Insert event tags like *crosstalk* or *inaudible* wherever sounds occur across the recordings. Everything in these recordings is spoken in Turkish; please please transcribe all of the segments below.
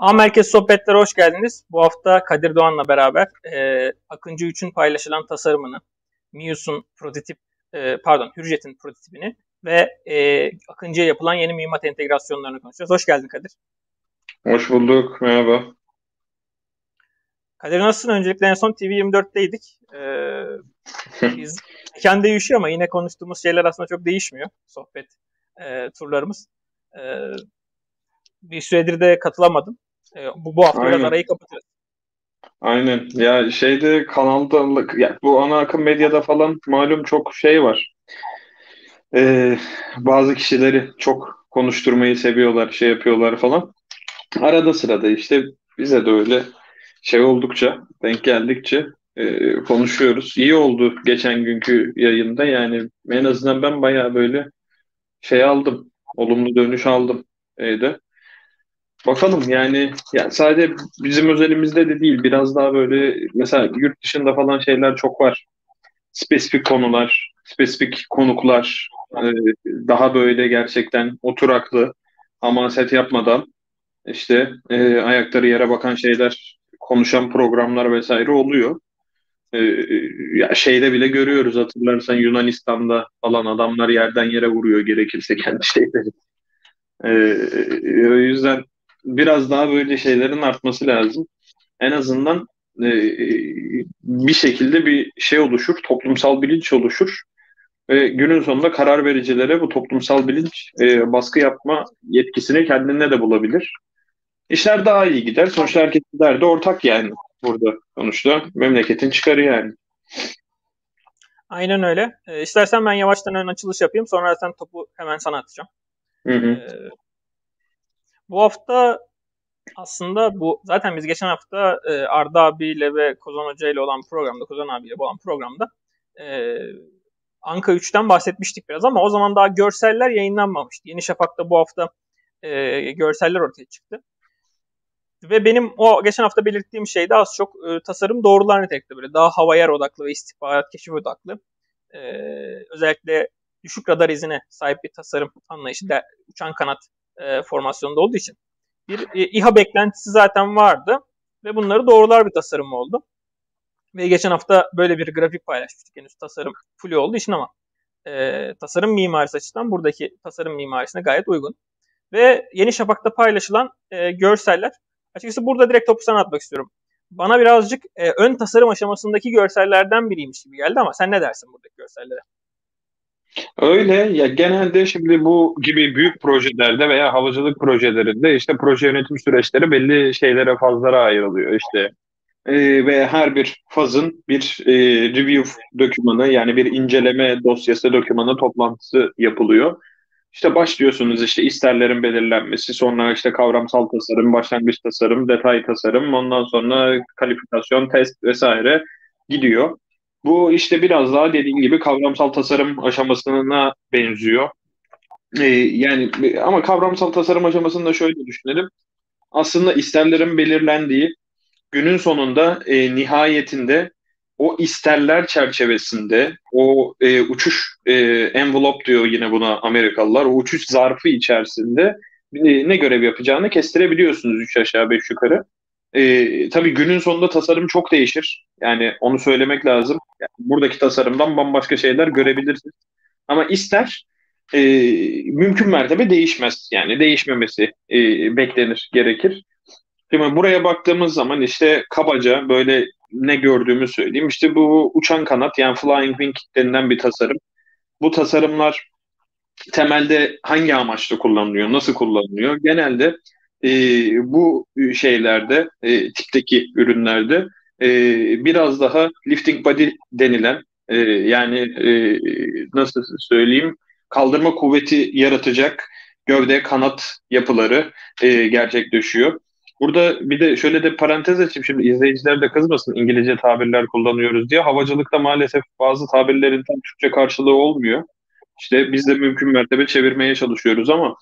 A Merkez Sohbetlere hoş geldiniz. Bu hafta Kadir Doğan'la beraber e, Akıncı 3'ün paylaşılan tasarımını, Mius'un prototip, e, pardon Hürjet'in prototipini ve e, Akıncı'ya yapılan yeni mühimmat entegrasyonlarını konuşacağız. Hoş geldin Kadir. Hoş bulduk, merhaba. Kadir nasılsın? Öncelikle en son TV24'teydik. Ee, biz kendi değişiyor ama yine konuştuğumuz şeyler aslında çok değişmiyor. Sohbet e, turlarımız. E, bir süredir de katılamadım. E, bu, bu hafta Aynen. biraz arayı kapatırız. Aynen. Ya şeyde kanalda ya bu ana akım medyada falan malum çok şey var. Ee, bazı kişileri çok konuşturmayı seviyorlar, şey yapıyorlar falan. Arada sırada işte bize de öyle şey oldukça, denk geldikçe e, konuşuyoruz. İyi oldu geçen günkü yayında yani en azından ben bayağı böyle şey aldım, olumlu dönüş aldım evde. Bakalım yani ya sadece bizim özelimizde de değil biraz daha böyle mesela yurt dışında falan şeyler çok var. Spesifik konular, spesifik konuklar e, daha böyle gerçekten oturaklı hamaset yapmadan işte e, ayakları yere bakan şeyler konuşan programlar vesaire oluyor. E, ya şeyde bile görüyoruz hatırlarsan Yunanistan'da falan adamlar yerden yere vuruyor gerekirse kendi şeyleri. o yüzden biraz daha böyle şeylerin artması lazım. En azından e, bir şekilde bir şey oluşur, toplumsal bilinç oluşur. Ve günün sonunda karar vericilere bu toplumsal bilinç e, baskı yapma yetkisini kendine de bulabilir. İşler daha iyi gider. Sonuçta herkesin derdi ortak yani burada sonuçta. Memleketin çıkarı yani. Aynen öyle. E, istersen ben yavaştan ön açılış yapayım. Sonra sen topu hemen sana atacağım. Hı hı. E, bu hafta aslında bu zaten biz geçen hafta e, Arda abiyle ve Kozan Hoca ile olan programda, Kozan abiyle olan programda e, Anka 3'ten bahsetmiştik biraz ama o zaman daha görseller yayınlanmamıştı. Yeni Şafak'ta bu hafta e, görseller ortaya çıktı. Ve benim o geçen hafta belirttiğim şey de az çok e, tasarım doğrular nitelikte böyle daha hava yer odaklı ve istihbarat keşif odaklı. E, özellikle düşük radar izine sahip bir tasarım anlayışı da uçan kanat e, formasyonunda olduğu için bir e, İHA beklentisi zaten vardı ve bunları doğrular bir tasarım oldu. Ve geçen hafta böyle bir grafik paylaşmıştık henüz tasarım full olduğu için ama e, tasarım mimarisi açısından buradaki tasarım mimarisine gayet uygun. Ve Yeni Şafak'ta paylaşılan e, görseller açıkçası burada direkt topu sana atmak istiyorum. Bana birazcık e, ön tasarım aşamasındaki görsellerden biriymiş gibi geldi ama sen ne dersin buradaki görsellere? Öyle ya genelde şimdi bu gibi büyük projelerde veya havacılık projelerinde işte proje yönetim süreçleri belli şeylere fazlara ayrılıyor işte e, ve her bir fazın bir e, review dokümanı yani bir inceleme dosyası dokümanı toplantısı yapılıyor. İşte başlıyorsunuz işte isterlerin belirlenmesi, sonra işte kavramsal tasarım, başlangıç tasarım, detay tasarım, ondan sonra kalifikasyon, test vesaire gidiyor. Bu işte biraz daha dediğin gibi kavramsal tasarım aşamasına benziyor. Ee, yani ama kavramsal tasarım aşamasında şöyle düşünelim. Aslında isterlerin belirlendiği günün sonunda e, nihayetinde o isterler çerçevesinde o e, uçuş e, envelope diyor yine buna Amerikalılar o uçuş zarfı içerisinde e, ne görev yapacağını kestirebiliyorsunuz üç aşağı beş yukarı. E, tabii günün sonunda tasarım çok değişir. Yani onu söylemek lazım. Yani buradaki tasarımdan bambaşka şeyler görebilirsiniz. Ama ister e, mümkün mertebe değişmez. Yani değişmemesi e, beklenir, gerekir. Şimdi buraya baktığımız zaman işte kabaca böyle ne gördüğümü söyleyeyim. İşte bu uçan kanat yani flying wing denilen bir tasarım. Bu tasarımlar temelde hangi amaçla kullanılıyor, nasıl kullanılıyor? Genelde e, bu şeylerde, e, tipteki ürünlerde e, biraz daha lifting body denilen e, yani e, nasıl söyleyeyim kaldırma kuvveti yaratacak gövde kanat yapıları e, gerçekleşiyor. Burada bir de şöyle de parantez açayım şimdi izleyiciler de kızmasın İngilizce tabirler kullanıyoruz diye. Havacılıkta maalesef bazı tabirlerin tam Türkçe karşılığı olmuyor. İşte biz de mümkün mertebe çevirmeye çalışıyoruz ama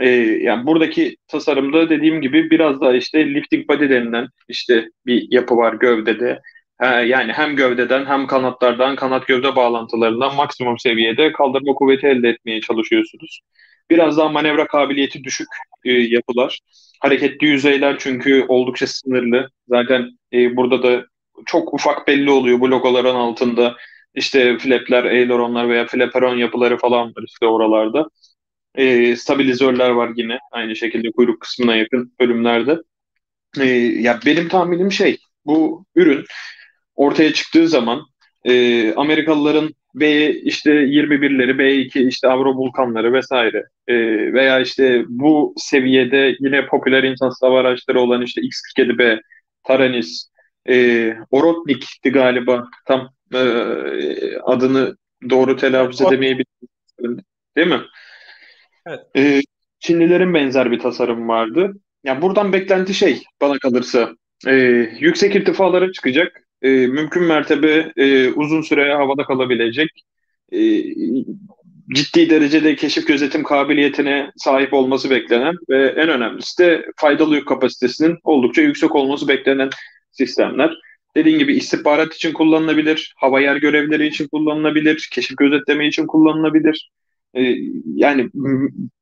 e, yani buradaki tasarımda dediğim gibi biraz daha işte lifting body denilen işte bir yapı var gövdede. Ha, yani hem gövdeden hem kanatlardan, kanat gövde bağlantılarından maksimum seviyede kaldırma kuvveti elde etmeye çalışıyorsunuz. Biraz daha manevra kabiliyeti düşük e, yapılar. Hareketli yüzeyler çünkü oldukça sınırlı. Zaten e, burada da çok ufak belli oluyor bu logoların altında. İşte flapler, aileronlar veya flaperon yapıları falan var işte oralarda. E, stabilizörler var yine aynı şekilde kuyruk kısmına yakın bölümlerde. E, ya benim tahminim şey bu ürün ortaya çıktığı zaman e, Amerikalıların B işte 21'leri, B2 işte Avro Vulkanları vesaire e, veya işte bu seviyede yine popüler insan hava araçları olan işte X-47B, Taranis, e, Orotnik'ti galiba tam e, adını doğru telaffuz edemeyebilirim. Değil mi? Evet. E, Çinlilerin benzer bir tasarım vardı. Yani buradan beklenti şey bana kalırsa e, yüksek irtifalara çıkacak. E, mümkün mertebe e, uzun süre havada kalabilecek. E, ciddi derecede keşif gözetim kabiliyetine sahip olması beklenen ve en önemlisi de faydalı yük kapasitesinin oldukça yüksek olması beklenen sistemler. Dediğim gibi istihbarat için kullanılabilir, hava yer görevleri için kullanılabilir, keşif gözetleme için kullanılabilir. Ee, yani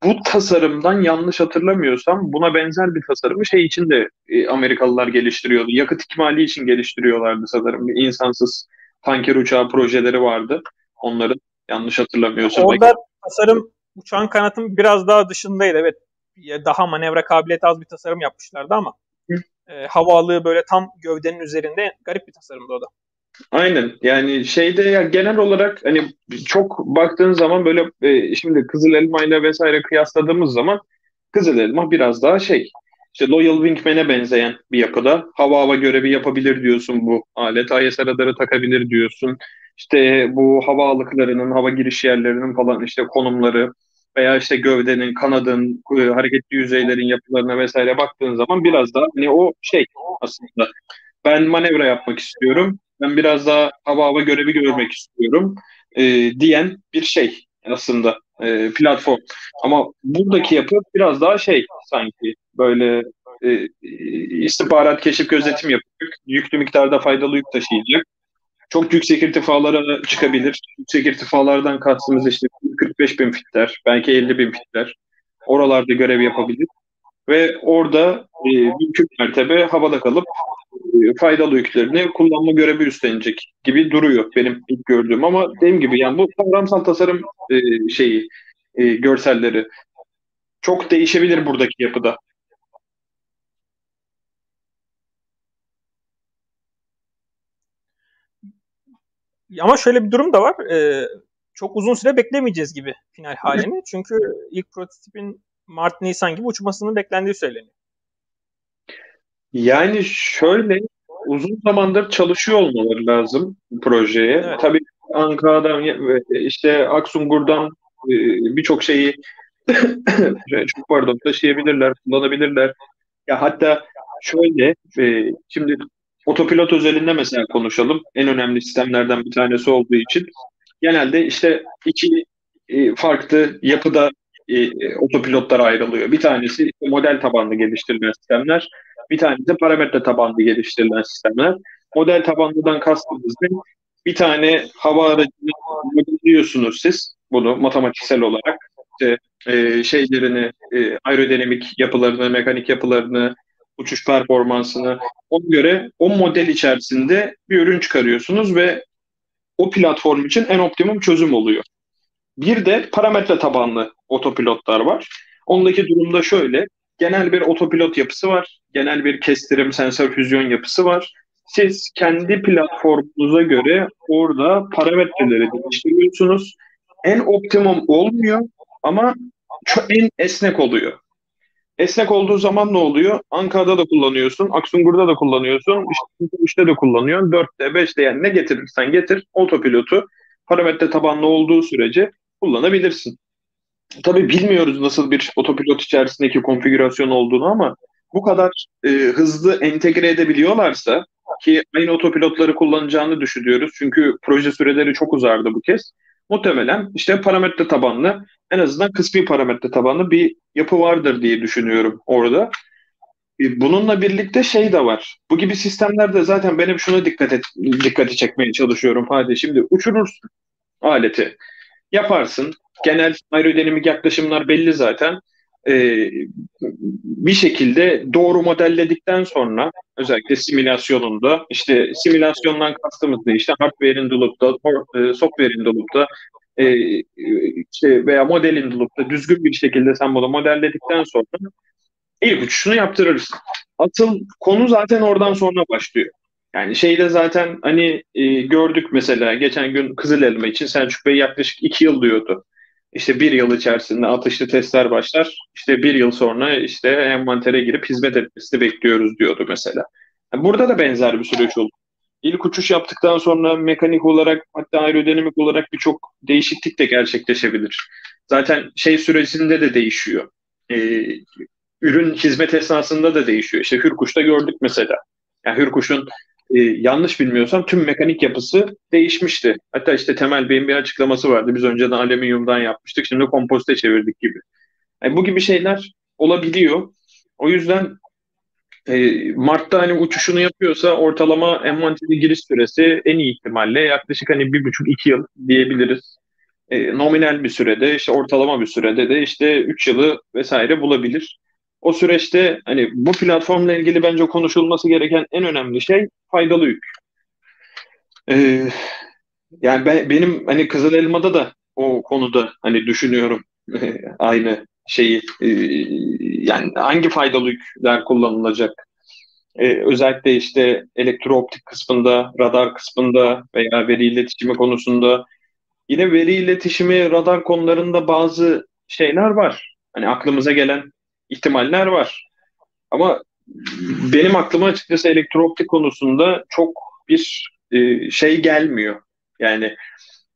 bu tasarımdan yanlış hatırlamıyorsam buna benzer bir tasarımı şey için de e, Amerikalılar geliştiriyordu. Yakıt ikmali için geliştiriyorlardı sanırım. İnsansız tanker uçağı projeleri vardı onların yanlış hatırlamıyorsam. Orada tasarım uçağın kanatın biraz daha dışındaydı evet. Daha manevra kabiliyeti az bir tasarım yapmışlardı ama e, havalığı böyle tam gövdenin üzerinde garip bir tasarımdı o da. Aynen yani şeyde ya genel olarak hani çok baktığın zaman böyle e, şimdi Kızıl Elma ile vesaire kıyasladığımız zaman Kızıl Elma biraz daha şey işte Loyal Wingman'e benzeyen bir yapıda hava hava görevi yapabilir diyorsun bu alet. IS radarı takabilir diyorsun. İşte bu hava alıklarının, hava giriş yerlerinin falan işte konumları veya işte gövdenin, kanadın, e, hareketli yüzeylerin yapılarına vesaire baktığın zaman biraz daha hani o şey aslında ben manevra yapmak istiyorum ben biraz daha hava hava görevi görmek istiyorum e, diyen bir şey aslında e, platform. Ama buradaki yapı biraz daha şey sanki böyle e, istihbarat, keşif, gözetim yapacak. Yüklü miktarda faydalı yük taşıyacak. Çok yüksek irtifalara çıkabilir. Yüksek irtifalardan kastımız işte 45 bin fitler, belki 50 bin fitler. Oralarda görev yapabilir. Ve orada e, mümkün mertebe havada kalıp e, faydalı yüklerini kullanma görevi üstlenecek gibi duruyor benim ilk gördüğüm ama dediğim gibi yani bu kavramsal tasarım e, şeyi e, görselleri çok değişebilir buradaki yapıda. Ama şöyle bir durum da var. Ee, çok uzun süre beklemeyeceğiz gibi final halini. Çünkü ilk prototipin Mart-Nisan gibi uçmasının beklendiği söyleniyor. Yani şöyle uzun zamandır çalışıyor olmaları lazım projeye. Evet. Tabii Ankara'dan işte Aksungur'dan e, birçok şeyi *coughs* çok pardon taşıyabilirler, kullanabilirler. Ya hatta şöyle e, şimdi otopilot özelinde mesela konuşalım. En önemli sistemlerden bir tanesi olduğu için genelde işte iki e, farklı yapıda otopilotlar ayrılıyor. Bir tanesi model tabanlı geliştirilen sistemler. Bir tanesi de parametre tabanlı geliştirilen sistemler. Model tabanlıdan kastımız ne? Bir tane hava aracını modelliyorsunuz siz bunu matematiksel olarak. İşte, e, şeylerini, e, aerodinamik yapılarını, mekanik yapılarını, uçuş performansını ona göre o model içerisinde bir ürün çıkarıyorsunuz ve o platform için en optimum çözüm oluyor. Bir de parametre tabanlı otopilotlar var. Ondaki durumda şöyle, genel bir otopilot yapısı var. Genel bir kestirim sensör füzyon yapısı var. Siz kendi platformunuza göre orada parametreleri değiştiriyorsunuz. En optimum olmuyor ama en esnek oluyor. Esnek olduğu zaman ne oluyor? Ankara'da da kullanıyorsun, Aksungur'da da kullanıyorsun, işte 3'te de kullanıyorsun, 4'te, 5'te yani ne getirirsen getir otopilotu parametre tabanlı olduğu sürece kullanabilirsin. Tabii bilmiyoruz nasıl bir otopilot içerisindeki konfigürasyon olduğunu ama bu kadar e, hızlı entegre edebiliyorlarsa ki aynı otopilotları kullanacağını düşünüyoruz. Çünkü proje süreleri çok uzardı bu kez. muhtemelen işte parametre tabanlı en azından kısmi parametre tabanlı bir yapı vardır diye düşünüyorum orada. E, bununla birlikte şey de var. Bu gibi sistemlerde zaten benim şuna dikkat et, dikkati çekmeye çalışıyorum Fatih. Şimdi uçurursun aleti. Yaparsın. Genel aerodinamik yaklaşımlar belli zaten. Ee, bir şekilde doğru modelledikten sonra özellikle simülasyonunda işte simülasyondan kastımız ne işte hardware in the loop'ta, e, software in the loop'ta e, işte veya model in the loop'ta düzgün bir şekilde sen bunu modelledikten sonra ilk uçuşunu yaptırırsın. Asıl konu zaten oradan sonra başlıyor. Yani şeyde zaten hani e, gördük mesela geçen gün Kızıl Elma için Selçuk Bey yaklaşık iki yıl diyordu. İşte bir yıl içerisinde atışlı testler başlar. İşte bir yıl sonra işte envantere girip hizmet etmesini bekliyoruz diyordu mesela. Yani burada da benzer bir süreç oldu. İlk uçuş yaptıktan sonra mekanik olarak hatta aerodinamik olarak birçok değişiklik de gerçekleşebilir. Zaten şey sürecinde de değişiyor. Ee, ürün hizmet esnasında da değişiyor. İşte Hürkuş'ta gördük mesela. Yani Hürkuş'un e, yanlış bilmiyorsam tüm mekanik yapısı değişmişti. Hatta işte Temel Bey'in bir açıklaması vardı. Biz önceden alüminyumdan yapmıştık. Şimdi kompozite çevirdik gibi. Yani bu gibi şeyler olabiliyor. O yüzden e, Mart'ta hani uçuşunu yapıyorsa ortalama envantere giriş süresi en iyi ihtimalle yaklaşık hani bir buçuk iki yıl diyebiliriz. E, nominal bir sürede işte ortalama bir sürede de işte üç yılı vesaire bulabilir. O süreçte hani bu platformla ilgili bence konuşulması gereken en önemli şey faydalı yük. Ee, yani ben, benim hani Kızıl Elma'da da o konuda hani düşünüyorum *laughs* aynı şeyi e, yani hangi faydalı yükler kullanılacak ee, özellikle işte elektrooptik kısmında, radar kısmında veya veri iletişimi konusunda yine veri iletişimi, radar konularında bazı şeyler var. Hani aklımıza gelen ihtimaller var. Ama benim aklıma açıkçası elektrooptik konusunda çok bir e, şey gelmiyor. Yani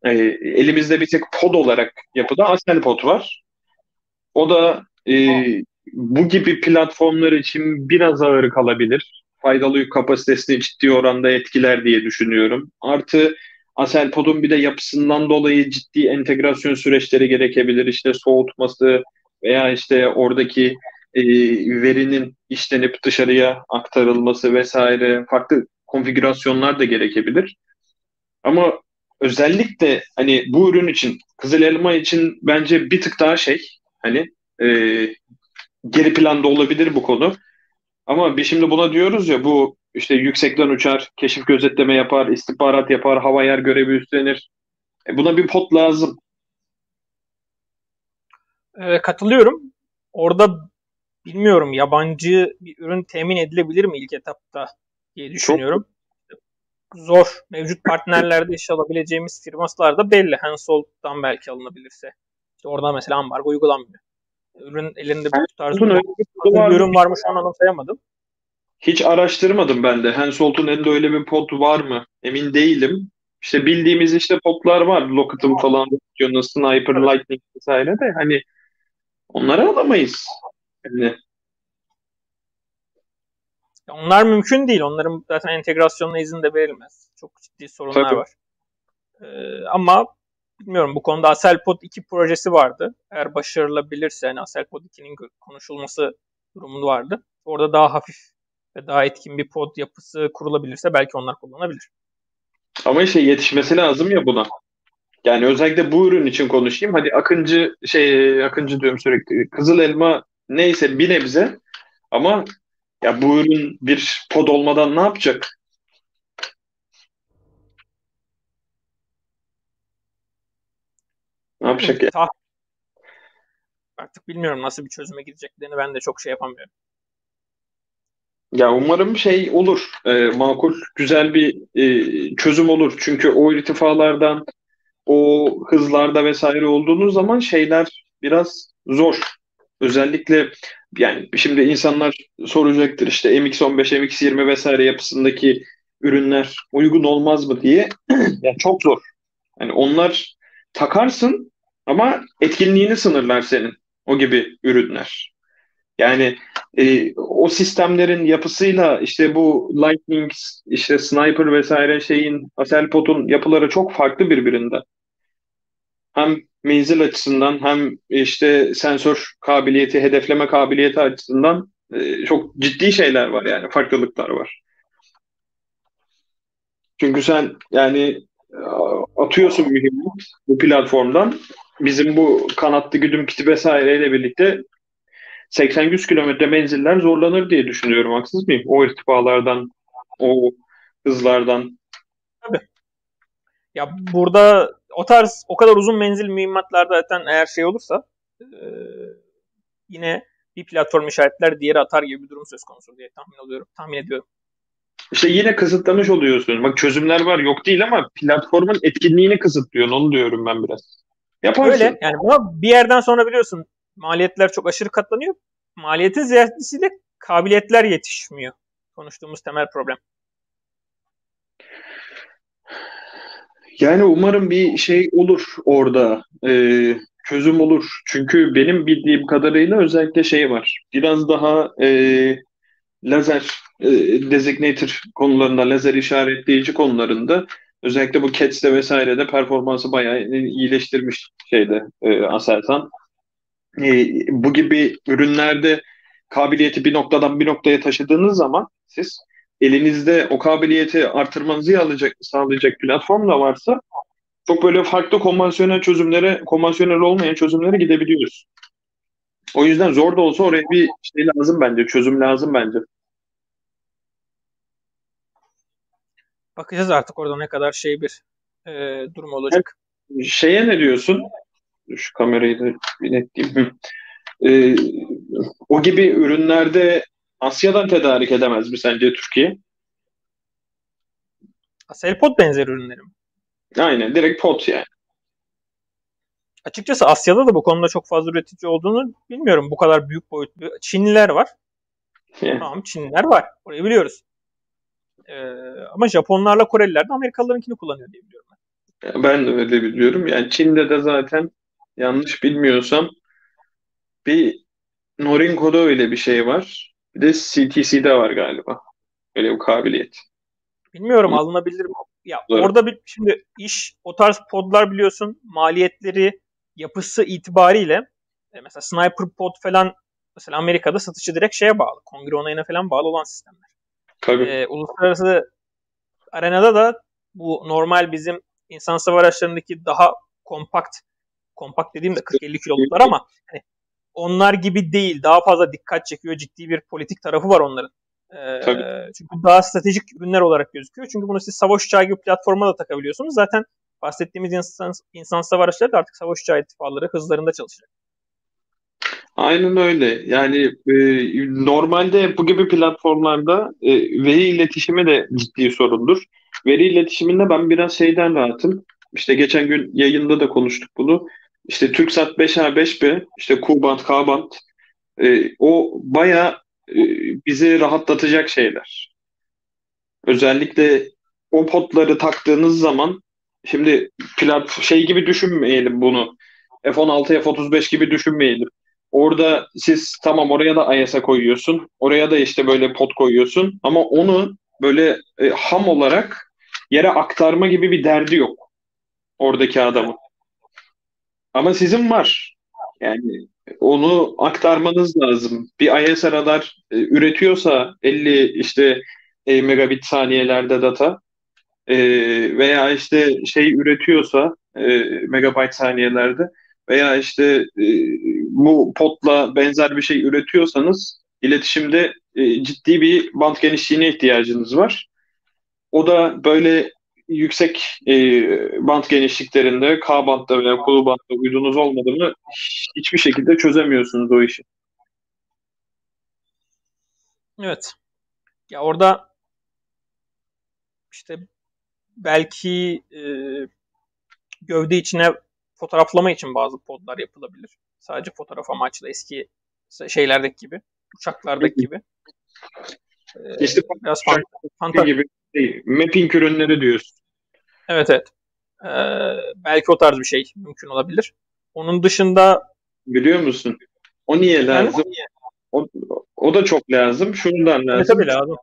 e, elimizde bir tek pod olarak yapıda Astel pod var. O da e, bu gibi platformlar için biraz ağır kalabilir. Faydalı yük kapasitesini ciddi oranda etkiler diye düşünüyorum. Artı Aselpod'un bir de yapısından dolayı ciddi entegrasyon süreçleri gerekebilir. İşte soğutması veya işte oradaki e, verinin işlenip dışarıya aktarılması vesaire farklı konfigürasyonlar da gerekebilir. Ama özellikle hani bu ürün için Kızıl Elma için bence bir tık daha şey hani e, geri planda olabilir bu konu. Ama biz şimdi buna diyoruz ya bu işte yüksekten uçar, keşif gözetleme yapar, istihbarat yapar, hava yer görevi üstlenir. E buna bir pot lazım. E, katılıyorum. Orada bilmiyorum yabancı bir ürün temin edilebilir mi ilk etapta diye düşünüyorum. Çok zor. Mevcut partnerlerde iş alabileceğimiz firmalar da belli. Hensoldt'tan belki alınabilirse. İşte orada mesela ambargo uygulanmıyor. Ürün elinde bu tarz bir, bir ürün var mı şu an anımsayamadım. Hiç araştırmadım ben de. Hensoldt'un elinde öyle bir pot var mı? Emin değilim. İşte bildiğimiz işte potlar var. Lockheed'in falan, Sniper, Lightning vesaire de hani onları alamayız. Yani onlar mümkün değil. Onların zaten entegrasyonuna izin de verilmez. Çok ciddi sorunlar Tabii. var. Ee, ama bilmiyorum bu konuda Aselpod 2 projesi vardı. Eğer başarılabilirse yani Aselpod 2'nin konuşulması durumu vardı. Orada daha hafif ve daha etkin bir pod yapısı kurulabilirse belki onlar kullanabilir. Ama işte yetişmesi lazım ya buna. Yani özellikle bu ürün için konuşayım. Hadi Akıncı şey Akıncı diyorum sürekli. Kızıl elma neyse bir nebze ama ya bu ürün bir pod olmadan ne yapacak? Ne yapacak ya? Artık bilmiyorum nasıl bir çözüme gideceklerini ben de çok şey yapamıyorum. Ya umarım şey olur, e, makul, güzel bir e, çözüm olur. Çünkü o irtifalardan, o hızlarda vesaire olduğunuz zaman şeyler biraz zor. Özellikle yani şimdi insanlar soracaktır işte MX-15, MX-20 vesaire yapısındaki ürünler uygun olmaz mı diye. *clears throat* yani çok zor. Yani onlar takarsın ama etkinliğini sınırlar senin. O gibi ürünler. Yani e, o sistemlerin yapısıyla işte bu Lightning, işte Sniper vesaire şeyin Aselpot'un yapıları çok farklı birbirinden. hem menzil açısından hem işte sensör kabiliyeti, hedefleme kabiliyeti açısından e, çok ciddi şeyler var yani farklılıklar var. Çünkü sen yani atıyorsun mühimmat bu platformdan. Bizim bu kanatlı güdüm kiti vesaireyle birlikte 80-100 kilometre menziller zorlanır diye düşünüyorum. Haksız mıyım? O irtifalardan, o hızlardan. Tabii. Ya burada o tarz o kadar uzun menzil mühimmatlarda zaten eğer şey olursa e, yine bir platform işaretler diğeri atar gibi bir durum söz konusu diye tahmin ediyorum. Tahmin ediyorum. İşte yine kısıtlamış oluyorsun. Bak çözümler var yok değil ama platformun etkinliğini kısıtlıyorsun. Onu diyorum ben biraz. Yaparsın. Öyle yani ama bir yerden sonra biliyorsun maliyetler çok aşırı katlanıyor. Maliyetin ziyadesiyle kabiliyetler yetişmiyor. Konuştuğumuz temel problem. Yani umarım bir şey olur orada. Ee, çözüm olur. Çünkü benim bildiğim kadarıyla özellikle şey var. Biraz daha e, lazer e, designator konularında, lazer işaretleyici konularında özellikle bu CATS'te vesairede performansı bayağı iyileştirmiş şeyde e, Aselsan. E, bu gibi ürünlerde kabiliyeti bir noktadan bir noktaya taşıdığınız zaman siz elinizde o kabiliyeti artırmanızı alacak, sağlayacak platform da varsa çok böyle farklı konvansiyonel çözümlere, konvansiyonel olmayan çözümlere gidebiliyoruz. O yüzden zor da olsa oraya bir şey lazım bence, çözüm lazım bence. Bakacağız artık orada ne kadar şey bir e, durum olacak. Şeye ne diyorsun? Şu kamerayı da bir netleyeyim. E, o gibi ürünlerde Asya'dan tedarik edemez mi sence Türkiye? Aselpod benzer ürünlerim. Aynen direkt pot yani. Açıkçası Asya'da da bu konuda çok fazla üretici olduğunu bilmiyorum. Bu kadar büyük boyutlu. Çinliler var. Yeah. Tamam Çinliler var. Orayı biliyoruz. Ee, ama Japonlarla Koreliler de Amerikalılarınkini kullanıyor diye biliyorum ben. Ben de öyle biliyorum. Yani Çin'de de zaten yanlış bilmiyorsam bir Norinco'da öyle bir şey var. Bir de CTC'de var galiba. Öyle bir kabiliyet. Bilmiyorum alınabilir mi? Ya evet. orada bir şimdi iş o tarz podlar biliyorsun maliyetleri yapısı itibariyle e, mesela sniper pod falan mesela Amerika'da satışı direkt şeye bağlı. Kongre onayına falan bağlı olan sistemler. Tabii. Ee, uluslararası arenada da bu normal bizim insan savaş araçlarındaki daha kompakt kompakt dediğimde 40-50 kiloluklar ama hani onlar gibi değil. Daha fazla dikkat çekiyor. Ciddi bir politik tarafı var onların. Ee, Tabii. Çünkü daha stratejik ürünler olarak gözüküyor. Çünkü bunu siz savaş uçağı gibi platforma da takabiliyorsunuz. Zaten bahsettiğimiz insan, insan savaş araçları da artık savaş uçağı ittifakları hızlarında çalışacak. Aynen öyle. Yani e, normalde bu gibi platformlarda e, veri iletişimi de ciddi sorundur. Veri iletişiminde ben biraz şeyden rahatım. İşte geçen gün yayında da konuştuk bunu. İşte TürkSat 5A 5B, işte Q-Band, K-Band e, o baya e, bizi rahatlatacak şeyler. Özellikle o potları taktığınız zaman şimdi plat şey gibi düşünmeyelim bunu. F-16, F-35 gibi düşünmeyelim. Orada siz tamam oraya da IS'a koyuyorsun. Oraya da işte böyle pot koyuyorsun. Ama onu böyle e, ham olarak yere aktarma gibi bir derdi yok. Oradaki adamın. Ama sizin var. Yani onu aktarmanız lazım. Bir IS radar e, üretiyorsa 50 işte e, megabit saniyelerde data e, veya işte şey üretiyorsa e, megabayt saniyelerde veya işte e, bu potla benzer bir şey üretiyorsanız iletişimde e, ciddi bir band genişliğine ihtiyacınız var. O da böyle yüksek e, band genişliklerinde K bandda veya Kulu bandda uydunuz olmadığını hiçbir şekilde çözemiyorsunuz o işi. Evet. Ya orada işte belki e, gövde içine fotoğraflama için bazı podlar yapılabilir. Sadece fotoğraf amaçlı eski şeylerdeki gibi, uçaklardaki gibi. Ee, işte biraz fant- gibi şey, mapping ürünleri diyorsun. Evet evet. Ee, belki o tarz bir şey mümkün olabilir. Onun dışında biliyor musun? O niye lazım? Yani, o, o da çok lazım. Şundan lazım. Evet, tabii lazım.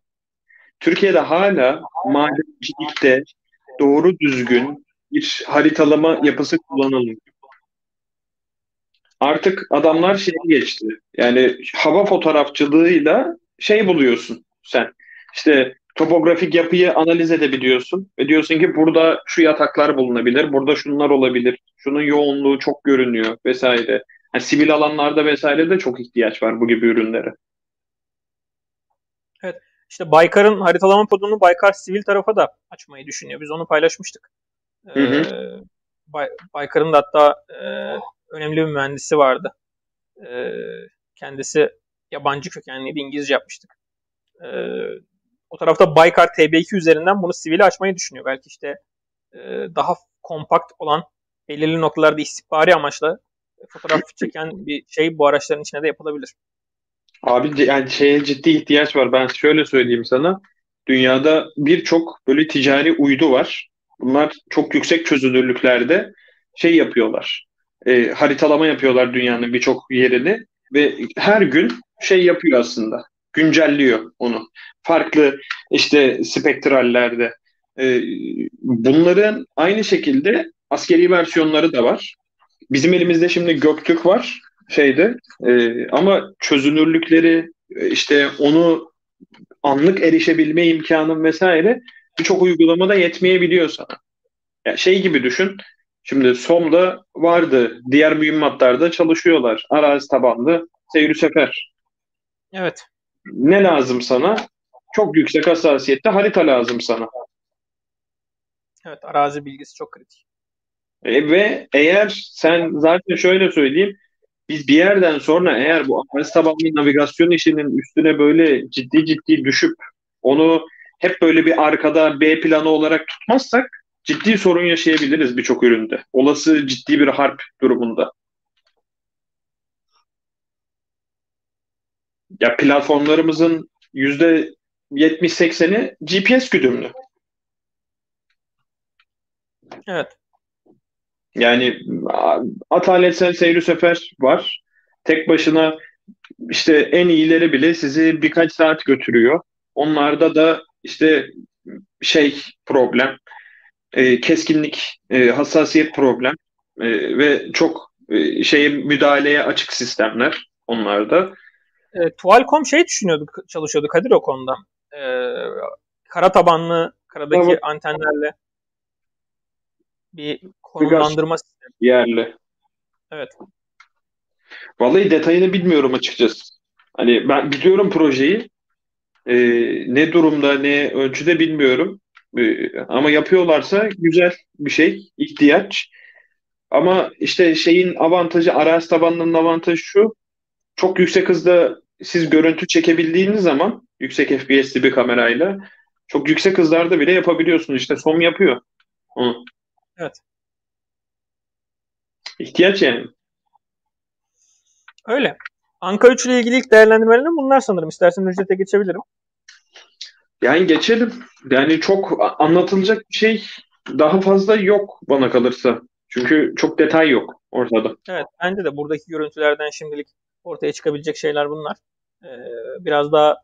Türkiye'de hala madencilikte doğru düzgün bir haritalama yapısı kullanılmıyor. artık adamlar şeye geçti. Yani hava fotoğrafçılığıyla şey buluyorsun sen. İşte topografik yapıyı analiz edebiliyorsun ve diyorsun ki burada şu yataklar bulunabilir, burada şunlar olabilir, şunun yoğunluğu çok görünüyor vesaire. Yani sivil alanlarda vesaire de çok ihtiyaç var bu gibi ürünlere. Evet. İşte Baykar'ın haritalama podunu Baykar sivil tarafa da açmayı düşünüyor. Biz onu paylaşmıştık. Hı hı. Ee, Bay, Baykar'ın da hatta e, önemli bir mühendisi vardı. E, kendisi yabancı kökenliydi. İngilizce yapmıştık. E, o tarafta Baykar TB2 üzerinden bunu sivil açmayı düşünüyor. Belki işte e, daha kompakt olan belirli noktalarda istihbari amaçla fotoğraf çeken bir şey bu araçların içine de yapılabilir. Abi yani şeye ciddi ihtiyaç var. Ben şöyle söyleyeyim sana. Dünyada birçok böyle ticari uydu var. Bunlar çok yüksek çözünürlüklerde şey yapıyorlar. E, haritalama yapıyorlar dünyanın birçok yerini ve her gün şey yapıyor aslında. Güncelliyor onu. Farklı işte spektrallerde. E, bunların aynı şekilde askeri versiyonları da var. Bizim elimizde şimdi Göktürk var şeyde e, ama çözünürlükleri e, işte onu anlık erişebilme imkanın vesaire birçok uygulamada yetmeyebiliyor sana. Yani şey gibi düşün. Şimdi SOM'da vardı. Diğer mühimmatlarda çalışıyorlar. Arazi tabanlı seyir sefer. Evet. Ne lazım sana? Çok yüksek hassasiyette harita lazım sana. Evet arazi bilgisi çok kritik. E, ve eğer sen zaten şöyle söyleyeyim biz bir yerden sonra eğer bu arazi tabanlı navigasyon işinin üstüne böyle ciddi ciddi düşüp onu hep böyle bir arkada B planı olarak tutmazsak ciddi sorun yaşayabiliriz birçok üründe. Olası ciddi bir harp durumunda. Ya platformlarımızın yüzde 70-80'i GPS güdümlü. Evet. Yani ataletsel seyri sefer var. Tek başına işte en iyileri bile sizi birkaç saat götürüyor. Onlarda da işte şey problem, e, keskinlik, e, hassasiyet problem e, ve çok e, şeye müdahaleye açık sistemler onlarda. E, Tuval.com şey düşünüyordu, çalışıyordu Kadir o konuda. E, kara tabanlı, karadaki evet. antenlerle bir konumlandırma sistemi. Yerli. Evet. Vallahi detayını bilmiyorum açıkçası. Hani ben biliyorum projeyi. Ee, ne durumda, ne ölçüde bilmiyorum. Ee, ama yapıyorlarsa güzel bir şey, ihtiyaç. Ama işte şeyin avantajı, arazi tabanının avantajı şu. Çok yüksek hızda siz görüntü çekebildiğiniz zaman yüksek FPS'li bir kamerayla çok yüksek hızlarda bile yapabiliyorsunuz. İşte SOM yapıyor. Onu. Evet. İhtiyaç yani. Öyle. Anka 3 ile ilgili ilk değerlendirmelerim bunlar sanırım. İstersen ücrete geçebilirim. Yani geçelim. Yani çok anlatılacak bir şey daha fazla yok bana kalırsa. Çünkü çok detay yok ortada. Evet bence de buradaki görüntülerden şimdilik ortaya çıkabilecek şeyler bunlar. Ee, biraz daha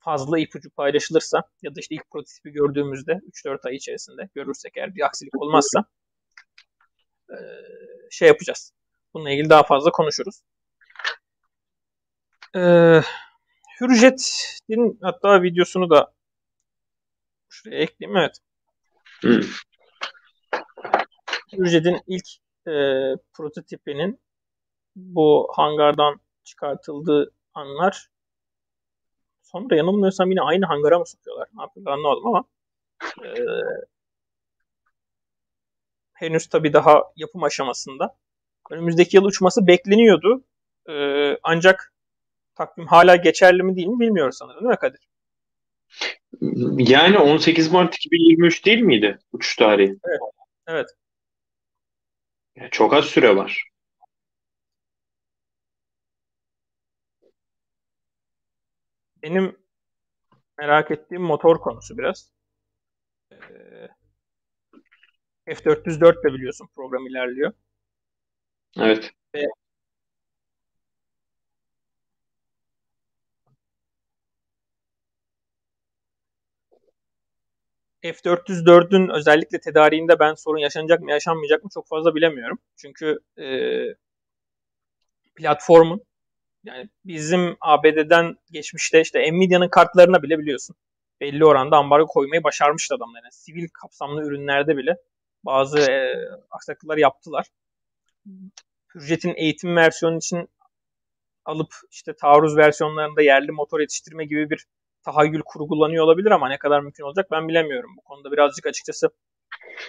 fazla ipucu paylaşılırsa ya da işte ilk prototipi gördüğümüzde 3-4 ay içerisinde görürsek eğer bir aksilik olmazsa e, şey yapacağız. Bununla ilgili daha fazla konuşuruz. Ee, Hürjet'in hatta videosunu da şuraya ekleyeyim. Evet. Hürjet'in ilk e, prototipinin bu hangardan çıkartıldığı anlar sonra yanılmıyorsam yine aynı hangara mı sokuyorlar? Ne yapıyorlar anlamadım ama e, henüz tabii daha yapım aşamasında. Önümüzdeki yıl uçması bekleniyordu. E, ancak takvim hala geçerli mi değil mi bilmiyoruz sanırım değil mi Kadir? Yani 18 Mart 2023 değil miydi uçuş tarihi? Evet. Evet. Çok az süre var. Benim merak ettiğim motor konusu biraz. Ee, F404 de biliyorsun program ilerliyor. Evet. Ve F404'ün özellikle tedariğinde ben sorun yaşanacak mı yaşanmayacak mı çok fazla bilemiyorum. Çünkü e, platformun yani bizim ABD'den geçmişte işte Nvidia'nın kartlarına bile biliyorsun belli oranda ambargo koymayı başarmıştı adamlar. Yani sivil kapsamlı ürünlerde bile bazı e, aksaklıklar yaptılar. Hürjet'in eğitim versiyonu için alıp işte taarruz versiyonlarında yerli motor yetiştirme gibi bir tahayyül kurgulanıyor olabilir ama ne kadar mümkün olacak ben bilemiyorum. Bu konuda birazcık açıkçası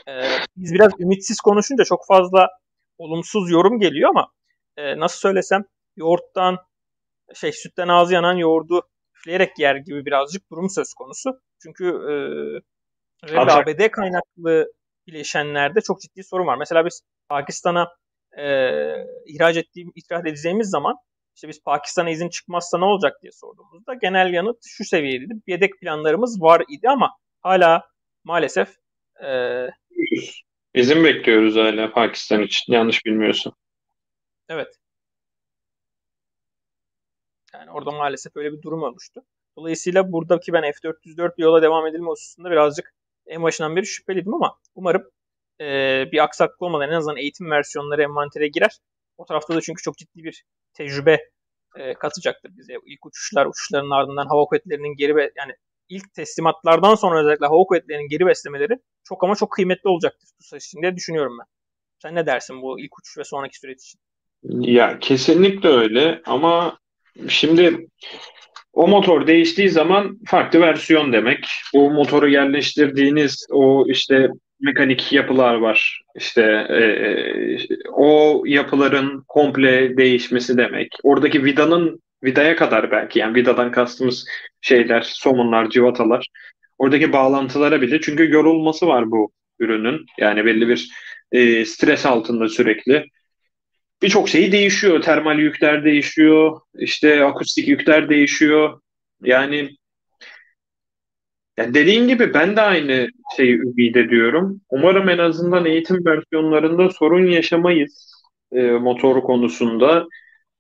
e, biz biraz ümitsiz konuşunca çok fazla olumsuz yorum geliyor ama e, nasıl söylesem yoğurttan şey sütten ağzı yanan yoğurdu üfleyerek yer gibi birazcık durum söz konusu. Çünkü e, ABD kaynaklı bileşenlerde çok ciddi sorun var. Mesela biz Pakistan'a e, ihraç ettiğim, ithal edeceğimiz zaman işte biz Pakistan'a izin çıkmazsa ne olacak diye sorduğumuzda genel yanıt şu seviyedeydi. Yedek planlarımız var idi ama hala maalesef e, izin bekliyoruz hala Pakistan için yanlış bilmiyorsun. Evet. Yani orada maalesef öyle bir durum oluştu. Dolayısıyla buradaki ben F-404 yola devam edilme hususunda birazcık en başından beri şüpheliydim ama umarım e, bir aksaklık olmadan en azından eğitim versiyonları envantere girer. O tarafta da çünkü çok ciddi bir tecrübe e, katacaktır bize. İlk uçuşlar, uçuşların ardından hava kuvvetlerinin geri be, yani ilk teslimatlardan sonra özellikle hava kuvvetlerinin geri beslemeleri çok ama çok kıymetli olacaktır bu için diye düşünüyorum ben. Sen ne dersin bu ilk uçuş ve sonraki süreç için? Ya kesinlikle öyle ama şimdi o motor değiştiği zaman farklı versiyon demek. Bu motoru yerleştirdiğiniz o işte mekanik yapılar var. İşte e, o yapıların komple değişmesi demek. Oradaki vidanın vidaya kadar belki yani vidadan kastımız şeyler, somunlar, civatalar. Oradaki bağlantılara bile çünkü yorulması var bu ürünün. Yani belli bir e, stres altında sürekli. Birçok şey değişiyor. Termal yükler değişiyor. İşte akustik yükler değişiyor. Yani yani dediğin gibi ben de aynı şeyi ümit ediyorum. Umarım en azından eğitim versiyonlarında sorun yaşamayız e, motor konusunda.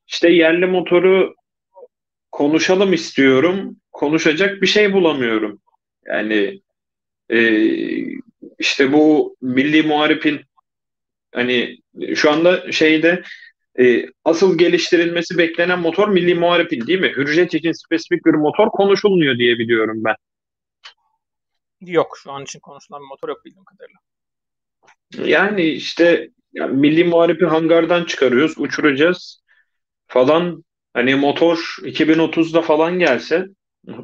İşte yerli motoru konuşalım istiyorum. Konuşacak bir şey bulamıyorum. Yani e, işte bu Milli Muharip'in hani şu anda şeyde e, asıl geliştirilmesi beklenen motor Milli Muharip'in değil mi? Hürjet için spesifik bir motor konuşulmuyor diye biliyorum ben. Yok şu an için konuşulan bir motor yok bildiğim kadarıyla. Yani işte yani Milli Muharip'i hangardan çıkarıyoruz, uçuracağız falan. Hani motor 2030'da falan gelse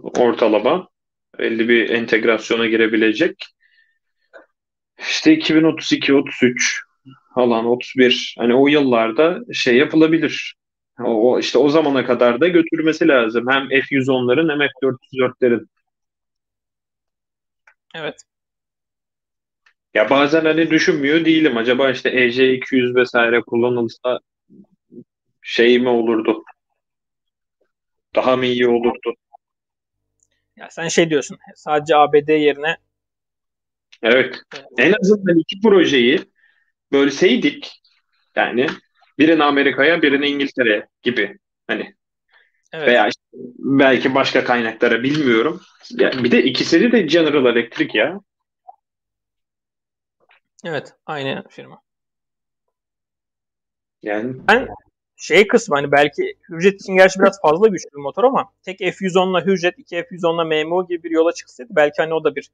ortalama belli bir entegrasyona girebilecek. İşte 2032, 33 falan 31 hani o yıllarda şey yapılabilir. O işte o zamana kadar da götürmesi lazım. Hem F110'ların hem F404'lerin. Evet. Ya bazen hani düşünmüyor değilim. Acaba işte EJ200 vesaire kullanılsa şey mi olurdu? Daha mı iyi olurdu? Ya sen şey diyorsun. Sadece ABD yerine Evet. En azından iki projeyi bölseydik yani birini Amerika'ya birini İngiltere'ye gibi hani evet. veya işte belki başka kaynaklara bilmiyorum. Ya bir de ikisi de General Electric ya. Evet, aynı firma. Yani ben şey kısmı hani belki Hürjet için gerçi biraz fazla güçlü bir motor ama tek F110'la Hürjet, iki F110'la MMO gibi bir yola çıksaydı belki hani o da bir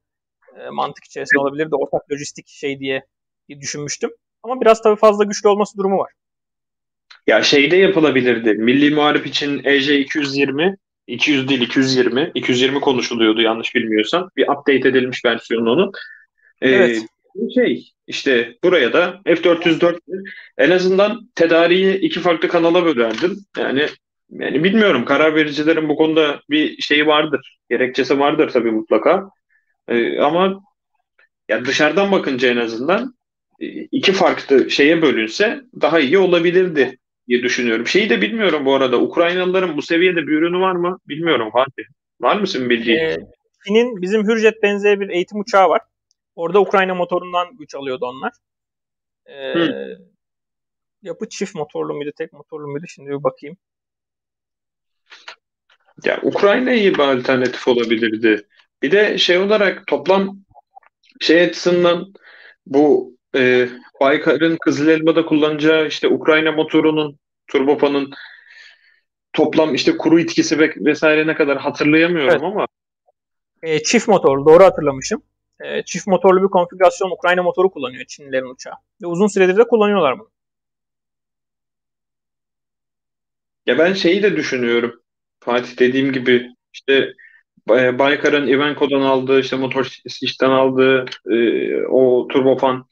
e, mantık içerisinde olabilirdi. Ortak lojistik şey diye düşünmüştüm. Ama biraz tabii fazla güçlü olması durumu var. Ya şeyde yapılabilirdi. Milli Muharip için EJ 220 200 değil 220 220 konuşuluyordu yanlış bilmiyorsam. Bir update edilmiş versiyonu onun. Ee, evet. Şey işte buraya da F404 en azından tedariği iki farklı kanala bölerdim. Yani yani bilmiyorum karar vericilerin bu konuda bir şeyi vardır. Gerekçesi vardır tabii mutlaka. Ee, ama ya dışarıdan bakınca en azından iki farklı şeye bölünse daha iyi olabilirdi diye düşünüyorum. Şeyi de bilmiyorum bu arada. Ukraynalıların bu seviyede bir ürünü var mı? Bilmiyorum Fatih. Var mısın bildiğin? Ee, Çin'in bizim Hürjet benzeri bir eğitim uçağı var. Orada Ukrayna motorundan güç alıyordu onlar. Ee, Hı. Yapı çift motorlu muydu, tek motorlu muydu? Şimdi bir bakayım. Ya Ukrayna iyi bir alternatif olabilirdi. Bir de şey olarak toplam şey açısından bu e, Baykar'ın Kızıl Elma'da kullanacağı işte Ukrayna motorunun turbofanın toplam işte kuru itkisi ve vesaire ne kadar hatırlayamıyorum evet. ama. E, çift motorlu doğru hatırlamışım. E, çift motorlu bir konfigürasyon Ukrayna motoru kullanıyor Çinlilerin uçağı. Ve uzun süredir de kullanıyorlar bunu. Ya ben şeyi de düşünüyorum. Fatih dediğim gibi işte Baykar'ın Ivanko'dan aldığı işte motor işten aldığı e, o turbofan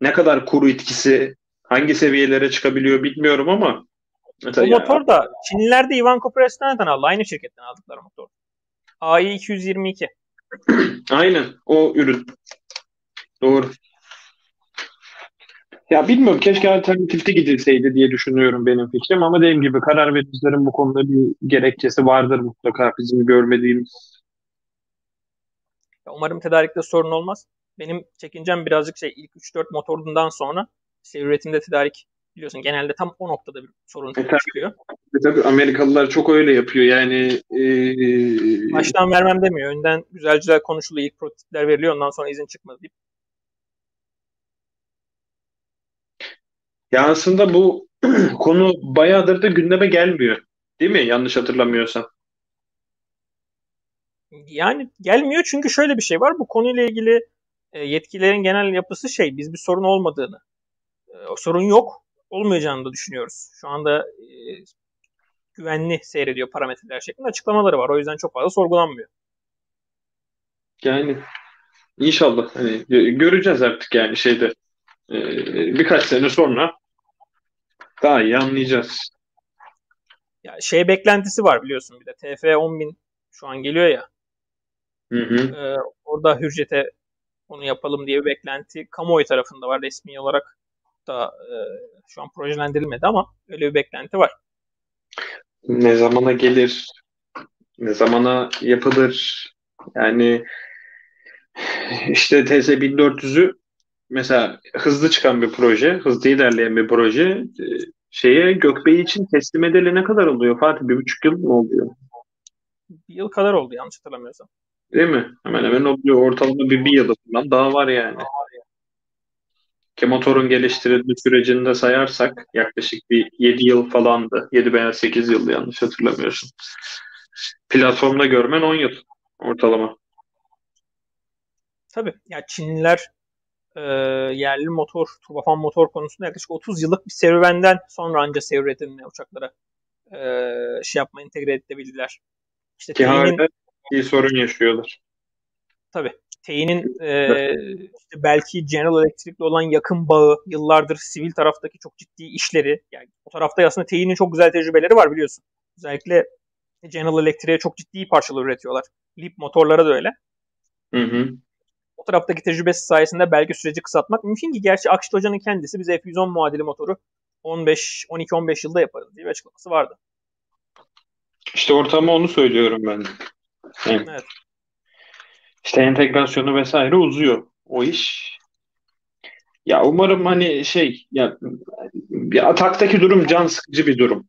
ne kadar kuru etkisi hangi seviyelere çıkabiliyor bilmiyorum ama o ya, motor da Çinliler de Ivanko Press'ten aldı. Aynı şirketten aldıkları motor. AI 222. *clears throat* Aynen o ürün. Doğru. Ya bilmiyorum keşke alternatifte gidilseydi diye düşünüyorum benim fikrim ama dediğim gibi karar vericilerin bu konuda bir gerekçesi vardır mutlaka bizim görmediğimiz. Umarım tedarikte sorun olmaz. Benim çekincem birazcık şey ilk 3-4 motorundan sonra işte üretimde tedarik biliyorsun genelde tam o noktada bir sorun e, tabii, çıkıyor. E, tabii Amerikalılar çok öyle yapıyor yani. E, Baştan vermem demiyor. Önden güzelciler konuşuluyor. ilk prototipler veriliyor ondan sonra izin çıkmadı deyip Ya aslında bu *clears throat* konu bayağıdır da gündeme gelmiyor. Değil mi? Yanlış hatırlamıyorsam. Yani gelmiyor çünkü şöyle bir şey var. Bu konuyla ilgili e, yetkililerin genel yapısı şey. Biz bir sorun olmadığını, e, o sorun yok, olmayacağını da düşünüyoruz. Şu anda e, güvenli seyrediyor parametreler şeklinde açıklamaları var. O yüzden çok fazla sorgulanmıyor. Yani inşallah hani göreceğiz artık yani şeyde birkaç sene sonra daha iyi anlayacağız. Ya şey beklentisi var biliyorsun bir de. TF 10.000 şu an geliyor ya. Hı hı. E, orada hürcete onu yapalım diye bir beklenti kamuoyu tarafında var. Resmi olarak da e, şu an projelendirilmedi ama öyle bir beklenti var. Ne zamana gelir? Ne zamana yapılır? Yani işte TS 1400'ü mesela hızlı çıkan bir proje, hızlı ilerleyen bir proje e, şeye Gökbey için teslim edeli ne kadar oluyor Fatih? Bir buçuk yıl mı oluyor? Bir yıl kadar oldu yanlış hatırlamıyorsam. Değil mi? Hemen hemen oluyor. Ortalama bir, bir yıl falan daha var yani. Ki motorun geliştirilme sürecinde sayarsak yaklaşık bir 7 yıl falandı. 7 veya 8 yıl yanlış hatırlamıyorsun. Platformda görmen 10 yıl ortalama. Tabii. Ya Çinliler e, yerli motor, turbofan motor konusunda yaklaşık 30 yıllık bir serüvenden sonra anca seyredilen uçaklara e, şey yapma, entegre edebildiler. İşte Ki hala bir sorun yaşıyorlar. Tabii. Teyinin e, işte belki General Electric'le olan yakın bağı, yıllardır sivil taraftaki çok ciddi işleri, yani o tarafta aslında Teyinin çok güzel tecrübeleri var biliyorsun. Özellikle General Electric'e çok ciddi parçalar üretiyorlar. Lip motorlara da öyle. Hı hı o taraftaki tecrübesi sayesinde belki süreci kısaltmak mümkün ki gerçi Akşit Hoca'nın kendisi bize F110 muadili motoru 15 12-15 yılda yaparız diye bir açıklaması vardı. İşte ortama onu söylüyorum ben. Evet. İşte entegrasyonu vesaire uzuyor o iş. Ya umarım hani şey ya bir ataktaki durum can sıkıcı bir durum.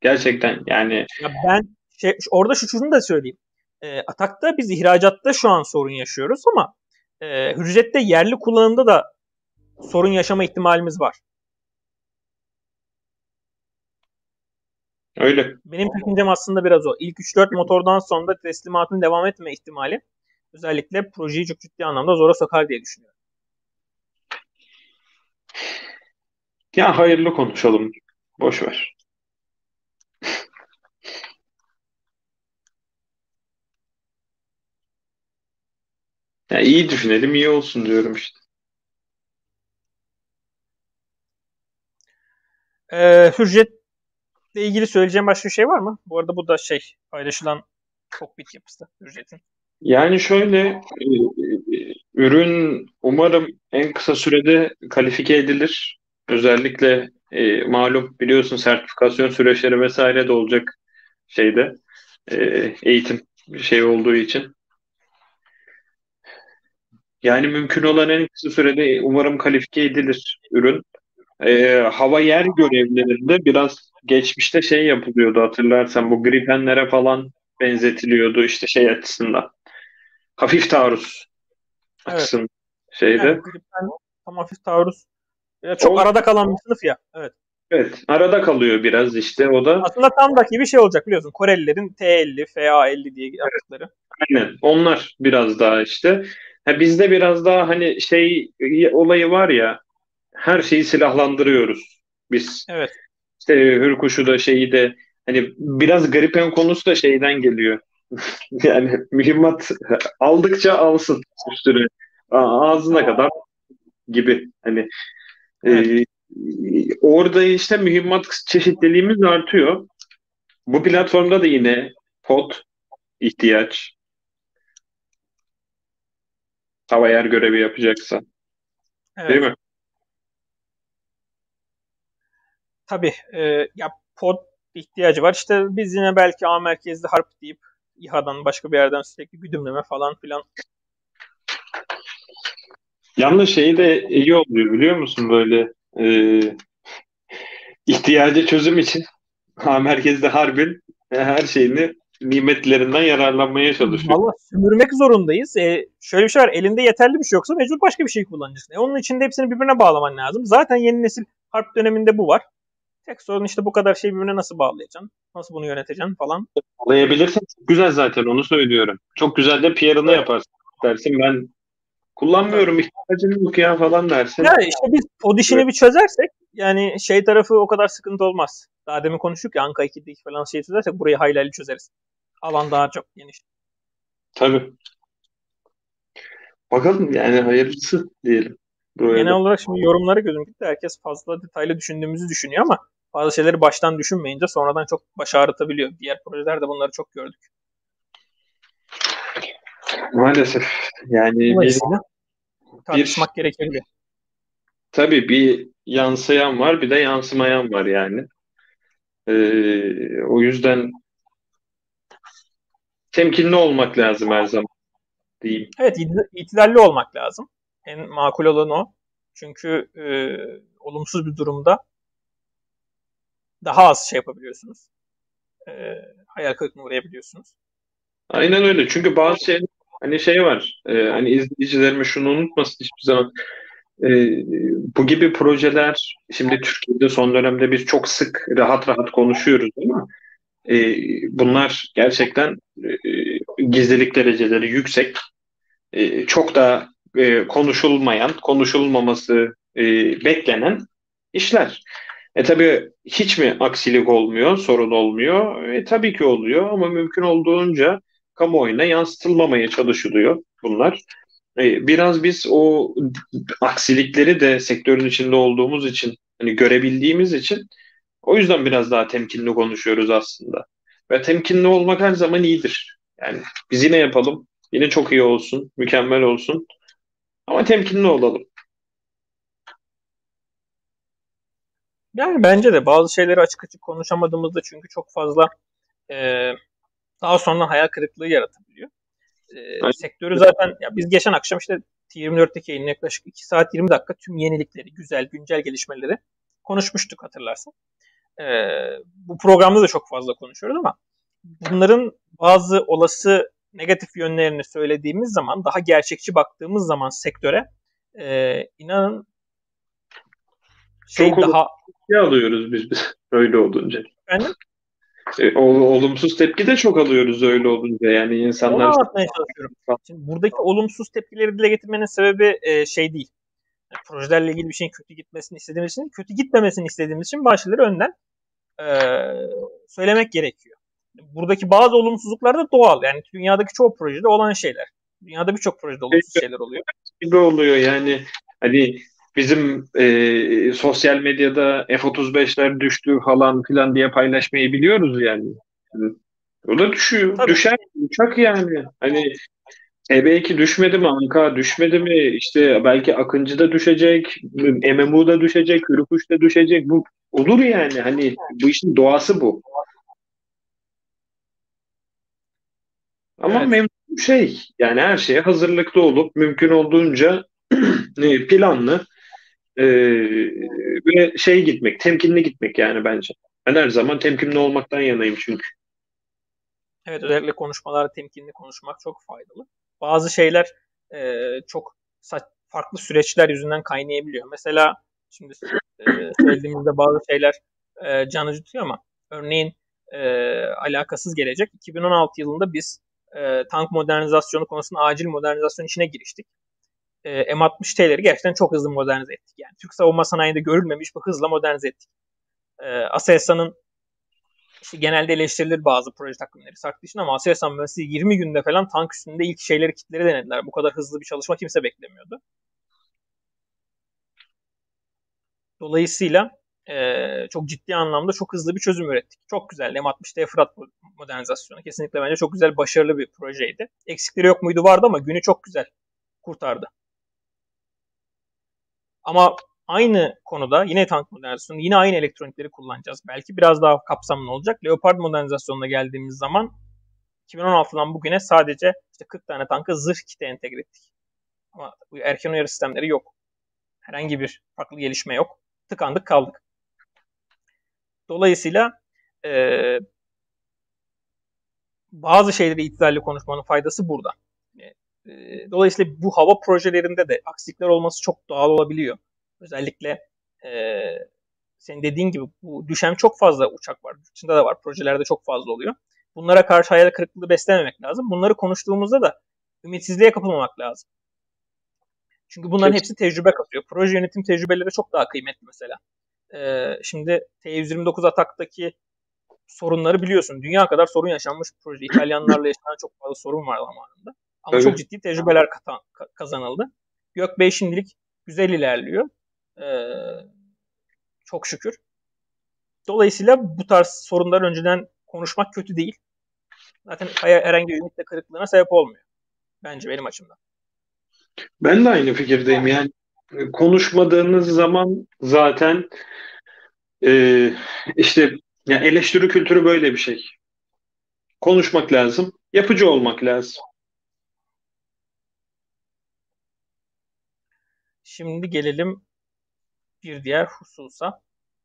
Gerçekten yani. Ya ben şey, orada şu şunu da söyleyeyim e, atakta biz ihracatta şu an sorun yaşıyoruz ama e, hücrette yerli kullanımda da sorun yaşama ihtimalimiz var. Öyle. Benim düşüncem aslında biraz o. İlk 3-4 motordan sonra teslimatın devam etme ihtimali özellikle projeyi çok ciddi anlamda zora sokar diye düşünüyorum. Ya hayırlı konuşalım. Boş ver. Ya iyi düşünelim, iyi olsun diyorum işte. Ee, Hürriyetle ilgili söyleyeceğim başka bir şey var mı? Bu arada bu da şey paylaşılan kokpit yapısı Hürriyet'in. Yani şöyle e, e, ürün umarım en kısa sürede kalifiye edilir. Özellikle e, malum biliyorsun sertifikasyon süreçleri vesaire de olacak şeyde e, eğitim şey olduğu için. Yani mümkün olan en kısa sürede umarım kalifiye edilir ürün. Ee, hava yer görevlerinde biraz geçmişte şey yapılıyordu hatırlarsan bu Grifenlere falan benzetiliyordu işte şey açısından. Hafif taarruz evet. açısından şeyde. Yani, Gripen tam hafif taarruz. Ya çok o, arada kalan bir sınıf ya. Evet. Evet. Arada kalıyor biraz işte o da. Aslında tam bir şey olacak biliyorsun. Korelilerin T50, FA50 diye yaptıkları. Aynen. Onlar biraz daha işte. Ha, bizde biraz daha hani şey olayı var ya her şeyi silahlandırıyoruz biz. Evet. İşte Hürkuş'u da şeyi de hani biraz garip en konusu da şeyden geliyor. *laughs* yani mühimmat aldıkça alsın üstüne. Ağzına kadar gibi. Hani e, evet. e, orada işte mühimmat çeşitliliğimiz artıyor. Bu platformda da yine pot ihtiyaç. Hava yer görevi yapacaksa. Evet. Değil mi? Tabii. E, ya pod ihtiyacı var. İşte biz yine belki A merkezli harp deyip İHA'dan başka bir yerden sürekli güdümleme falan filan. Yalnız şeyi de iyi oluyor biliyor musun böyle e, ihtiyacı çözüm için A merkezde harbin her şeyini nimetlerinden yararlanmaya çalışıyor. Valla sömürmek zorundayız. E, şöyle bir şey var. Elinde yeterli bir şey yoksa mecbur başka bir şey kullanacaksın. E, onun için de hepsini birbirine bağlaman lazım. Zaten yeni nesil harp döneminde bu var. Tek sorun işte bu kadar şey birbirine nasıl bağlayacaksın? Nasıl bunu yöneteceksin falan. Bağlayabilirsin. Çok güzel zaten onu söylüyorum. Çok güzel de PR'ını evet. yaparsın dersin. Ben kullanmıyorum ihtiyacım yok ya falan dersin. Ya işte biz o dişini evet. bir çözersek yani şey tarafı o kadar sıkıntı olmaz. Daha demin konuştuk ya Anka 2'deki falan şey çözersek burayı hayli hayli çözeriz. Alan daha çok geniş. Tabii. Bakalım yani hayırlısı diyelim. Böyle. Genel olarak şimdi yorumlara gözüm gitti. Herkes fazla detaylı düşündüğümüzü düşünüyor ama bazı şeyleri baştan düşünmeyince sonradan çok baş ağrıtabiliyor. Diğer projelerde bunları çok gördük. Maalesef. Yani bir, tartışmak bir, gerekiyor. Tabii bir yansıyan var bir de yansımayan var yani. Ee, o yüzden temkinli olmak lazım her zaman diyeyim. Evet itidalli olmak lazım. En makul olan o. Çünkü e, olumsuz bir durumda daha az şey yapabiliyorsunuz. E, hayal kırıklığına uğrayabiliyorsunuz. Aynen öyle. Çünkü bazı şey hani şey var. E, hani izleyicilerime şunu unutmasın hiçbir zaman. E, bu gibi projeler şimdi Türkiye'de son dönemde biz çok sık rahat rahat konuşuyoruz ama e, bunlar gerçekten e, gizlilik dereceleri yüksek. E, çok da e, konuşulmayan, konuşulmaması e, beklenen işler. E tabii hiç mi aksilik olmuyor, sorun olmuyor? E tabii ki oluyor ama mümkün olduğunca kamuoyuna yansıtılmamaya çalışılıyor bunlar. E, biraz biz o aksilikleri de sektörün içinde olduğumuz için, hani görebildiğimiz için o yüzden biraz daha temkinli konuşuyoruz aslında. Ve temkinli olmak her zaman iyidir. Yani biz yine yapalım, yine çok iyi olsun, mükemmel olsun. Ama temkinli olalım. Yani bence de bazı şeyleri açık açık konuşamadığımızda çünkü çok fazla e, daha sonra hayal kırıklığı yaratabiliyor. E, sektörü zaten ya biz geçen akşam işte T24'teki yayın yaklaşık 2 saat 20 dakika tüm yenilikleri, güzel, güncel gelişmeleri konuşmuştuk hatırlarsan. E, bu programda da çok fazla konuşuyoruz ama bunların bazı olası negatif yönlerini söylediğimiz zaman daha gerçekçi baktığımız zaman sektöre e, inanın şey Çok daha tepki alıyoruz biz *laughs* öyle olunca. Efendim? E, olumsuz tepki de çok alıyoruz öyle olunca yani insanlar. Onu anlatmaya çalışıyorum. Şimdi buradaki olumsuz tepkileri dile getirmenin sebebi e, şey değil. Yani projelerle ilgili bir şeyin kötü gitmesini istediğimiz için, kötü gitmemesini istediğimiz için bazı şeyleri önden e, söylemek gerekiyor buradaki bazı olumsuzluklar da doğal. Yani dünyadaki çoğu projede olan şeyler. Dünyada birçok projede olumsuz şeyler oluyor. Gibi oluyor yani. Hani bizim e, sosyal medyada F-35'ler düştü falan filan diye paylaşmayı biliyoruz yani. O da düşüyor. Tabii. Düşer uçak yani. Hani TB2 düşmedi mi? Anka düşmedi mi? İşte belki Akıncı da düşecek. MMU da düşecek. Hürkuş da düşecek. Bu olur yani. Hani bu işin doğası bu. Ama evet. memnun şey yani her şeye hazırlıklı olup mümkün olduğunca *clears throat* planlı e, ve şey gitmek, temkinli gitmek yani bence. Ben her zaman temkinli olmaktan yanayım çünkü. Evet özellikle konuşmalar temkinli konuşmak çok faydalı. Bazı şeyler e, çok farklı süreçler yüzünden kaynayabiliyor. Mesela şimdi e, söylediğimizde bazı şeyler e, can acıtıyor ama örneğin e, alakasız gelecek. 2016 yılında biz e, tank modernizasyonu konusunda acil modernizasyon işine giriştik. E, M60T'leri gerçekten çok hızlı modernize ettik. Yani Türk savunma sanayinde görülmemiş bir hızla modernize ettik. E, Aselsan'ın işte genelde eleştirilir bazı proje takvimleri saklı için ama Aselsan mühendisliği 20 günde falan tank üstünde ilk şeyleri kitleri denediler. Bu kadar hızlı bir çalışma kimse beklemiyordu. Dolayısıyla e, çok ciddi anlamda çok hızlı bir çözüm ürettik. Çok güzel. M60T Fırat modernizasyonu. Kesinlikle bence çok güzel, başarılı bir projeydi. Eksikleri yok muydu vardı ama günü çok güzel kurtardı. Ama aynı konuda yine tank modernizasyonu, yine aynı elektronikleri kullanacağız. Belki biraz daha kapsamlı olacak. Leopard modernizasyonuna geldiğimiz zaman 2016'dan bugüne sadece işte 40 tane tankı zırh kiti entegre ettik. Ama bu erken uyarı sistemleri yok. Herhangi bir farklı gelişme yok. Tıkandık kaldık. Dolayısıyla e, bazı şeyleri itidalli konuşmanın faydası burada. E, dolayısıyla bu hava projelerinde de aksilikler olması çok doğal olabiliyor. Özellikle e, senin dediğin gibi bu düşen çok fazla uçak var. Dışında da var. Projelerde çok fazla oluyor. Bunlara karşı hayal kırıklığı beslememek lazım. Bunları konuştuğumuzda da ümitsizliğe kapılmamak lazım. Çünkü bunların Kesin. hepsi tecrübe katıyor. Proje yönetim tecrübeleri çok daha kıymetli mesela. Ee, şimdi T-129 Atak'taki sorunları biliyorsun. Dünya kadar sorun yaşanmış proje. İtalyanlarla yaşanan çok fazla sorun var zamanında. Ama evet. çok ciddi tecrübeler kazanıldı. Gökbey şimdilik güzel ilerliyor. Ee, çok şükür. Dolayısıyla bu tarz sorunlar önceden konuşmak kötü değil. Zaten herhangi bir ümitle kırıklığına sebep olmuyor. Bence benim açımdan. Ben de aynı fikirdeyim. Yani konuşmadığınız zaman zaten e, işte yani eleştiri kültürü böyle bir şey. Konuşmak lazım, yapıcı olmak lazım. Şimdi gelelim bir diğer hususa.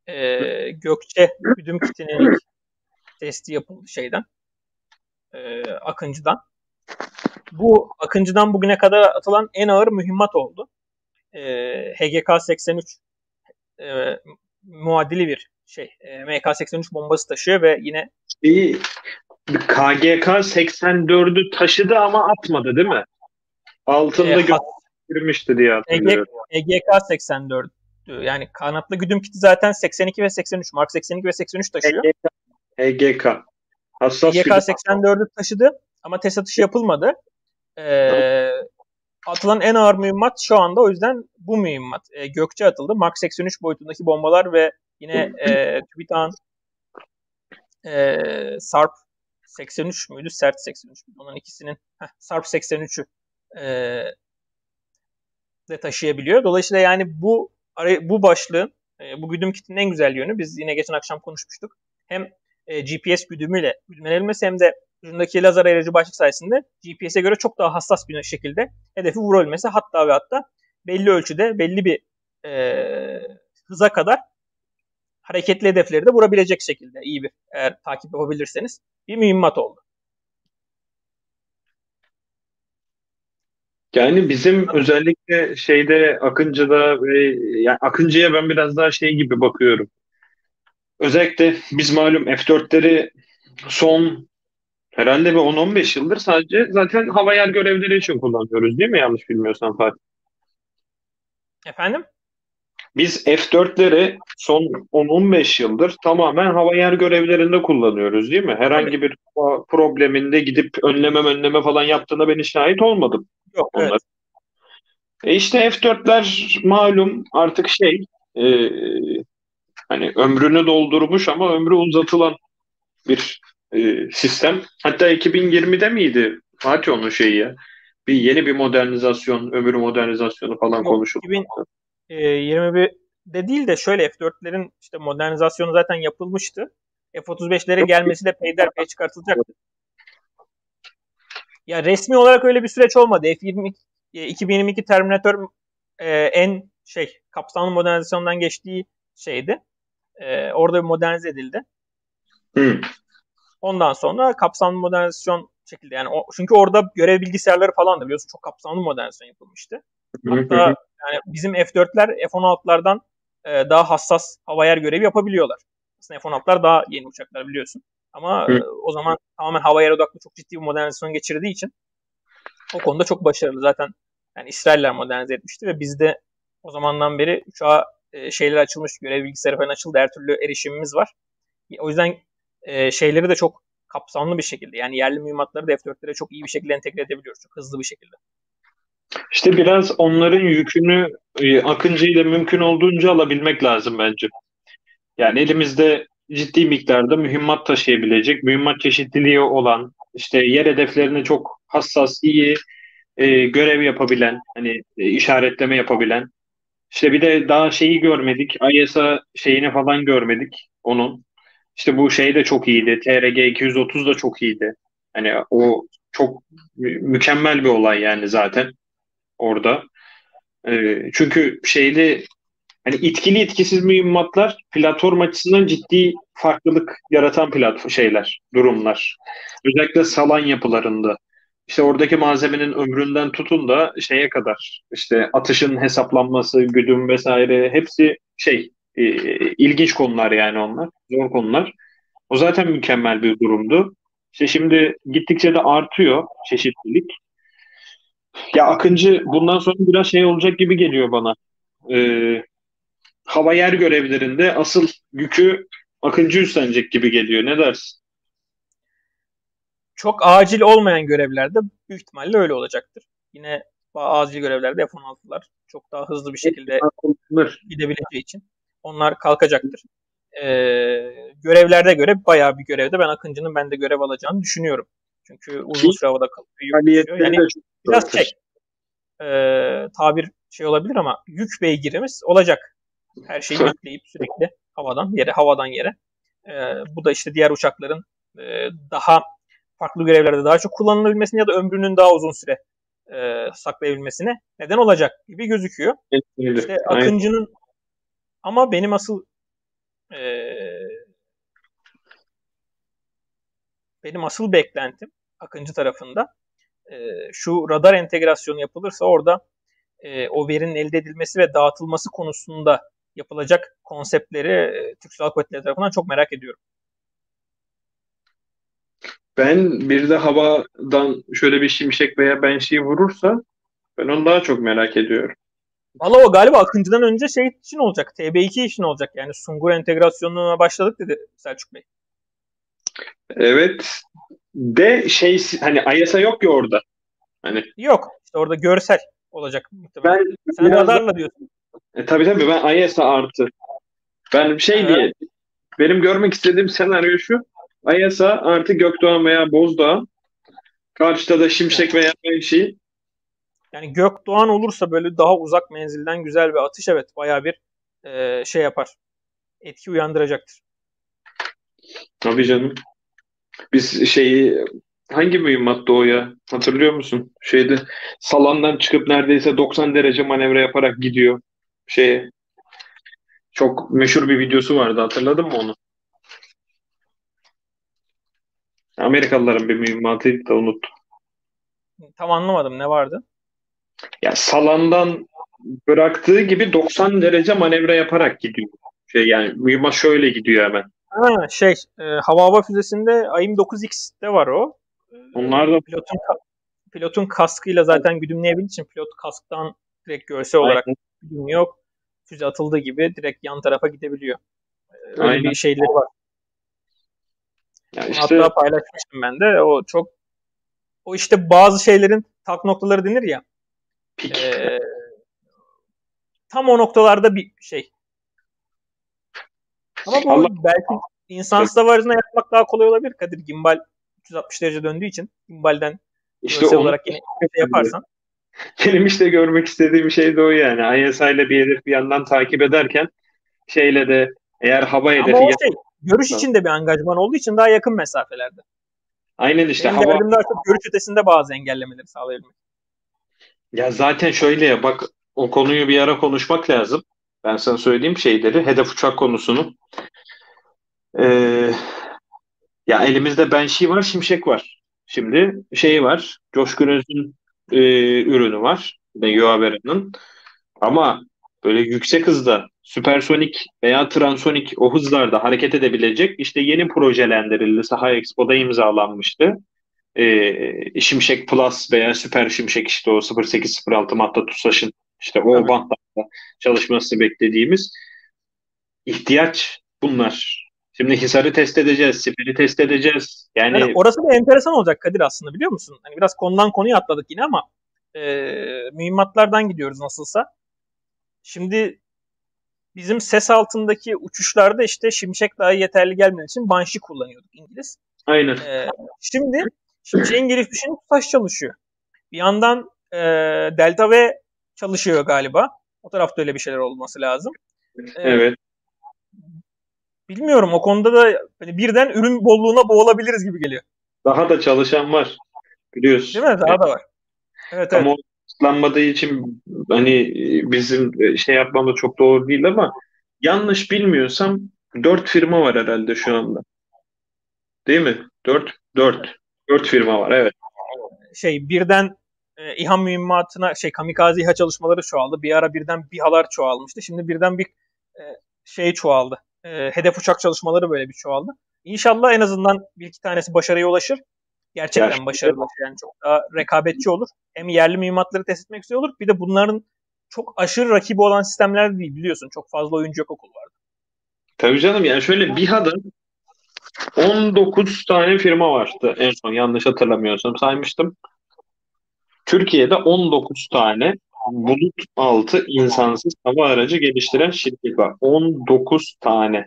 Ee, Gökçe güdüm kitinin testi yapıldı şeyden. E, Akıncı'dan. Bu Akıncı'dan bugüne kadar atılan en ağır mühimmat oldu. E, HGK 83 e, muadili bir şey. E, MK83 bombası taşıyor ve yine İyi. KGK 84'ü taşıdı ama atmadı değil mi? Altında e, girmişti diye hatırlıyorum. EGK 84 yani kanatlı güdüm kiti zaten 82 ve 83. Mark 82 ve 83 taşıyor. EGK. EGK. Hassas EGK 84'ü taşıdı ama test atışı yapılmadı. Ee, atılan en ağır mühimmat şu anda o yüzden bu mühimmat. E, Gökçe atıldı. Mark 83 boyutundaki bombalar ve yine e, TÜBİTAK'ın e, SARP 83 müydü? Sert 83 müydü? Onun ikisinin heh, SARP 83'ü e, de taşıyabiliyor. Dolayısıyla yani bu bu başlığın e, bu güdüm kitinin en güzel yönü biz yine geçen akşam konuşmuştuk. Hem e, GPS güdümüyle güdümlenilmesi hem de ucundaki lazer ayırıcı başlık sayesinde GPS'e göre çok daha hassas bir şekilde hedefi vurabilmesi hatta ve hatta belli ölçüde belli bir e, hıza kadar hareketli hedefleri de vurabilecek şekilde iyi bir eğer takip yapabilirseniz bir mühimmat oldu. Yani bizim özellikle şeyde Akıncı'da ve yani Akıncı'ya ben biraz daha şey gibi bakıyorum. Özellikle biz malum F4'leri son herhalde bir 10-15 yıldır sadece zaten hava yer görevleri için kullanıyoruz değil mi? Yanlış bilmiyorsam Fatih. Efendim? Biz F4'leri son 10-15 yıldır tamamen hava yer görevlerinde kullanıyoruz değil mi? Herhangi bir probleminde gidip önleme önleme falan yaptığına ben şahit olmadım. Yok, onlar. Evet. E işte F4'ler malum artık şey e, hani ömrünü doldurmuş ama ömrü uzatılan bir e, sistem. Hatta 2020'de miydi Fatih onun şeyi ya? Bir yeni bir modernizasyon, ömrü modernizasyonu falan konuşuldu. 2021'de değil de şöyle F4'lerin işte modernizasyonu zaten yapılmıştı. F-35'lere gelmesi de peyderpey çıkartılacaktı. Ya resmi olarak öyle bir süreç olmadı. F-22 2022 Terminator e, en şey kapsamlı modernizasyondan geçtiği şeydi. E, orada bir modernize edildi. Hmm. Ondan sonra kapsamlı modernizasyon şekilde yani o, çünkü orada görev bilgisayarları falan da biliyorsun çok kapsamlı modernizasyon yapılmıştı. Hatta yani bizim F4'ler F-16'lardan e, daha hassas hava yer görevi yapabiliyorlar. Aslında F-16'lar daha yeni uçaklar biliyorsun. Ama. E, o zaman tamamen hava yer odaklı çok ciddi bir modernizasyon geçirdiği için o konuda çok başarılı. Zaten yani İsrailler modernize etmişti ve bizde o zamandan beri uçağa e, şeyler açılmış, görev bilgisayarı falan açıldı. Her türlü erişimimiz var. O yüzden e, şeyleri de çok kapsamlı bir şekilde yani yerli mühimmatları da F4'lere çok iyi bir şekilde entegre edebiliyoruz. Çok hızlı bir şekilde. İşte biraz onların yükünü e, Akıncı ile mümkün olduğunca alabilmek lazım bence. Yani elimizde ciddi miktarda mühimmat taşıyabilecek, mühimmat çeşitliliği olan, işte yer hedeflerine çok hassas, iyi e, görev yapabilen, hani e, işaretleme yapabilen. İşte bir de daha şeyi görmedik, ISA şeyini falan görmedik onun. İşte bu şey de çok iyiydi. TRG 230 da çok iyiydi. Hani o çok mükemmel bir olay yani zaten orada. E, çünkü şeyli hani etkili etkisiz mühimmatlar platform açısından ciddi farklılık yaratan platform şeyler, durumlar. Özellikle salan yapılarında. İşte oradaki malzemenin ömründen tutun da şeye kadar işte atışın hesaplanması, güdüm vesaire hepsi şey e, ilginç konular yani onlar. Zor konular. O zaten mükemmel bir durumdu. İşte şimdi gittikçe de artıyor çeşitlilik. Ya Akıncı bundan sonra biraz şey olacak gibi geliyor bana. Ee, hava yer görevlerinde asıl yükü Akıncı üstlenecek gibi geliyor. Ne dersin? Çok acil olmayan görevlerde büyük ihtimalle öyle olacaktır. Yine acil görevlerde F-16'lar çok daha hızlı bir şekilde gidebileceği için onlar kalkacaktır. Ee, görevlerde göre bayağı bir görevde ben Akıncı'nın bende görev alacağını düşünüyorum. Çünkü uzun süre havada kalıyor. Yani biraz şey e, tabir şey olabilir ama yük beygirimiz olacak. Her şeyi yükleyip sürekli havadan yere, havadan yere. E, bu da işte diğer uçakların e, daha farklı görevlerde daha çok kullanılabilmesine ya da ömrünün daha uzun süre e, saklayabilmesine neden olacak gibi gözüküyor. Evet, işte Akıncı'nın ama benim asıl e, benim asıl beklentim Akıncı tarafında e, şu radar entegrasyonu yapılırsa orada e, o verinin elde edilmesi ve dağıtılması konusunda yapılacak konseptleri e, Türk Silahlı Kuvvetleri tarafından çok merak ediyorum. Ben bir de havadan şöyle bir şimşek veya ben şey vurursa ben onu daha çok merak ediyorum. Valla o galiba Akıncı'dan önce şey için olacak. TB2 için olacak. Yani Sungur entegrasyonuna başladık dedi Selçuk Bey. Evet. De şey hani ISA yok ya orada. Hani yok. İşte orada görsel olacak muhtemelen. Ben Sen radarla diyorsun. E, tabii tabii ben ISA artı. Ben şey evet. diye benim görmek istediğim senaryo şu. ISA artı Gökdoğan veya Bozdağ. Karşıda da Şimşek veya bir şey. Yani Gökdoğan olursa böyle daha uzak menzilden güzel bir atış evet baya bir e, şey yapar. Etki uyandıracaktır. Tabii canım. Biz şeyi hangi mühimmattı o ya? Hatırlıyor musun? Şeyde salandan çıkıp neredeyse 90 derece manevra yaparak gidiyor. Şeye. Çok meşhur bir videosu vardı. Hatırladın mı onu? Amerikalıların bir mühimmatıydı da unuttum. Tam anlamadım. Ne vardı? Ya salandan bıraktığı gibi 90 derece manevra yaparak gidiyor. Şey yani mühimmat şöyle gidiyor hemen. Ha, şey e, hava hava füzesinde AIM 9X'te var o. Onlar da pilotun pilotun kaskıyla zaten güdümleyebildiği için pilot kasktan direkt görsel olarak güdümlüyor. Füze atıldığı gibi direkt yan tarafa gidebiliyor. Öyle Aynen. bir şeyleri var. Yani işte... Hatta paylaşmıştım ben de. O çok o işte bazı şeylerin tak noktaları denir ya. E, tam o noktalarda bir şey. Ama bu Allah... belki insansız hava aracına yapmak daha kolay olabilir Kadir. Gimbal 360 derece döndüğü için gimbalden işte onu... olarak yine *laughs* şey yaparsan. Benim işte görmek istediğim şey de o yani. ISI ile bir hedef bir yandan takip ederken şeyle de eğer hava hedefi... Ama o şey, görüş için de bir angajman olduğu için daha yakın mesafelerde. Aynen işte. Benim hava... daha çok görüş ötesinde bazı engellemeleri sağlayabilmek. Ya zaten şöyle ya bak o konuyu bir ara konuşmak lazım. Ben sana söyleyeyim şeyleri, hedef uçak konusunu. Ee, ya elimizde Banshee var, Şimşek var. Şimdi şey var, Coşkun Öz'ün e, ürünü var. Yuavera'nın. Ama böyle yüksek hızda süpersonik veya transonik o hızlarda hareket edebilecek işte yeni projelendirildi. Saha Expo'da imzalanmıştı. Ee, Şimşek Plus veya Süper Şimşek işte o 0806 Matta TUSAŞ'ın işte o evet. bantlarda çalışması beklediğimiz ihtiyaç bunlar. Şimdi Hisar'ı test edeceğiz, Siper'i test edeceğiz. Yani... yani orası da enteresan olacak Kadir aslında biliyor musun? Hani biraz konudan konuya atladık yine ama e, mühimmatlardan gidiyoruz nasılsa. Şimdi bizim ses altındaki uçuşlarda işte Şimşek daha yeterli gelmediği için Banshee kullanıyorduk İngiliz. Aynen. E, şimdi Şimşek'in gelişmişinin taş çalışıyor. Bir yandan e, Delta V çalışıyor galiba. O tarafta öyle bir şeyler olması lazım. E, evet. Bilmiyorum o konuda da hani birden ürün bolluğuna boğulabiliriz gibi geliyor. Daha da çalışan var. Biliyorsun. Değil mi? Daha evet. da var. Evet, Ama evet. açıklanmadığı için hani bizim şey yapmamız çok doğru değil ama yanlış bilmiyorsam dört firma var herhalde şu anda. Değil mi? Dört, dört. Dört firma var evet. Şey birden e, İHA mühimmatına şey kamikaze İHA çalışmaları çoğaldı. Bir ara birden BİHA'lar çoğalmıştı. Şimdi birden bir e, şey çoğaldı. E, hedef uçak çalışmaları böyle bir çoğaldı. İnşallah en azından bir iki tanesi başarıya ulaşır. Gerçekten Gerçekten. başarılı yani çok daha rekabetçi olur. Hem yerli mühimmatları test etmek güzel olur. Bir de bunların çok aşırı rakibi olan sistemler değil biliyorsun. Çok fazla oyuncu yok okul vardı. Tabii canım yani şöyle BİHA'da 19 tane firma vardı en son yanlış hatırlamıyorsam saymıştım. Türkiye'de 19 tane bulut altı insansız hava aracı geliştiren şirket var. 19 tane.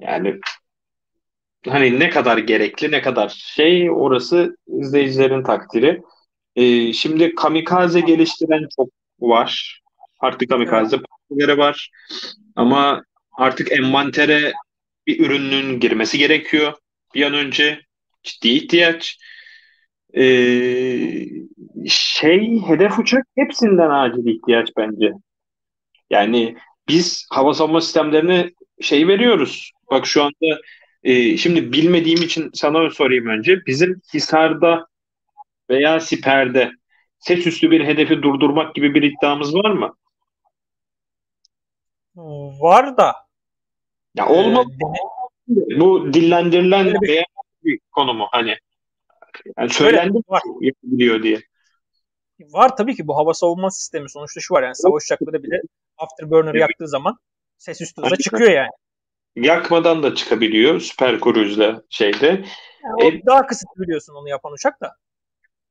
Yani hani ne kadar gerekli ne kadar şey orası izleyicilerin takdiri. Ee, şimdi kamikaze geliştiren çok var. Artık kamikaze partileri var. Ama artık envantere bir ürünün girmesi gerekiyor bir an önce. Ciddi ihtiyaç. Ee, şey hedef uçak hepsinden acil ihtiyaç bence. Yani biz hava savunma sistemlerine şey veriyoruz. Bak şu anda e, şimdi bilmediğim için sana sorayım önce. Bizim Hisar'da veya Siper'de ses üstü bir hedefi durdurmak gibi bir iddiamız var mı? Var da. Ya olmaz. Ee, bu dillendirilen bir, bir konu mu hani? Yani söylendi var. yapabiliyor diye. Var tabii ki bu hava savunma sistemi sonuçta şu var yani savaş uçakları bile afterburner evet. yaktığı zaman ses üstü hızla çıkıyor yani. Yakmadan da çıkabiliyor süper cruise'le şeyde. Yani e, daha kısıtlı biliyorsun onu yapan uçak da.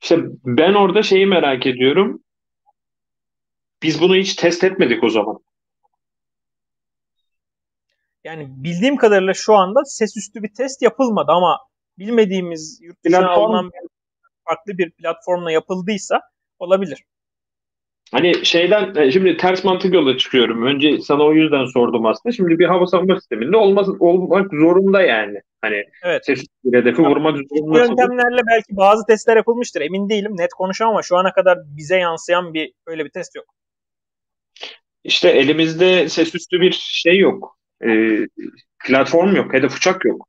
İşte ben orada şeyi merak ediyorum. Biz bunu hiç test etmedik o zaman. Yani bildiğim kadarıyla şu anda ses üstü bir test yapılmadı ama bilmediğimiz yurt dışına Platform... alınan bir, farklı bir platformla yapıldıysa olabilir. Hani şeyden e, şimdi ters mantık yola çıkıyorum. Önce sana o yüzden sordum aslında. Şimdi bir hava savunma sisteminde olmaz, olmak zorunda yani. Hani evet. bir hedefi ya, vurmak zorunda. Bu yöntemlerle belki bazı testler yapılmıştır. Emin değilim. Net konuşamam ama şu ana kadar bize yansıyan bir öyle bir test yok. İşte elimizde ses üstü bir şey yok. E, platform yok. Hedef uçak yok.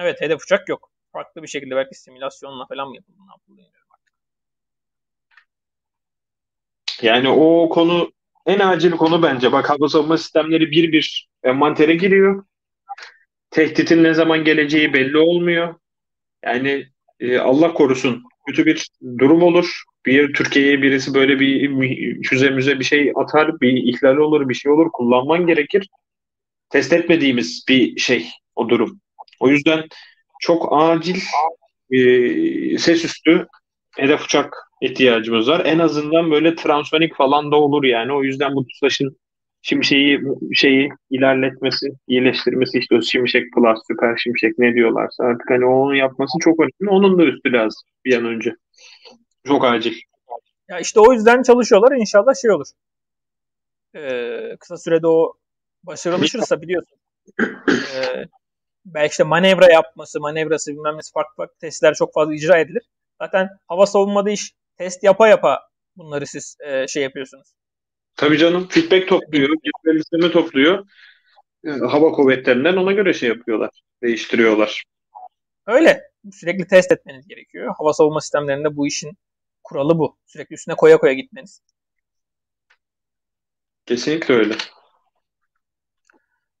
Evet hedef uçak yok. Farklı bir şekilde belki simülasyonla falan mı yapıldı? Ne yapıldı Yani o konu en acil konu bence. Bak hava savunma sistemleri bir bir envantere giriyor. Tehditin ne zaman geleceği belli olmuyor. Yani e, Allah korusun kötü bir durum olur. Bir Türkiye'ye birisi böyle bir füze müze bir şey atar, bir ihlal olur, bir şey olur. Kullanman gerekir. Test etmediğimiz bir şey o durum. O yüzden çok acil e, ses üstü hedef uçak ihtiyacımız var. En azından böyle transfonik falan da olur yani. O yüzden bu TUSAŞ'ın şimşeği şeyi ilerletmesi, iyileştirmesi işte o şimşek plus, süper şimşek ne diyorlarsa artık hani onu yapması çok önemli. Onun da üstü lazım bir an önce. Çok acil. Ya işte o yüzden çalışıyorlar. İnşallah şey olur. Ee, kısa sürede o başarılışırsa biliyorsun. Ee, belki işte manevra yapması, manevrası bilmem nesi farklı farklı testler çok fazla icra edilir. Zaten hava savunmada iş test yapa yapa bunları siz e, şey yapıyorsunuz. Tabii canım feedback topluyor, listeme topluyor. E, hava kuvvetlerinden ona göre şey yapıyorlar, değiştiriyorlar. Öyle. Sürekli test etmeniz gerekiyor. Hava savunma sistemlerinde bu işin kuralı bu. Sürekli üstüne koya koya gitmeniz. Kesinlikle öyle.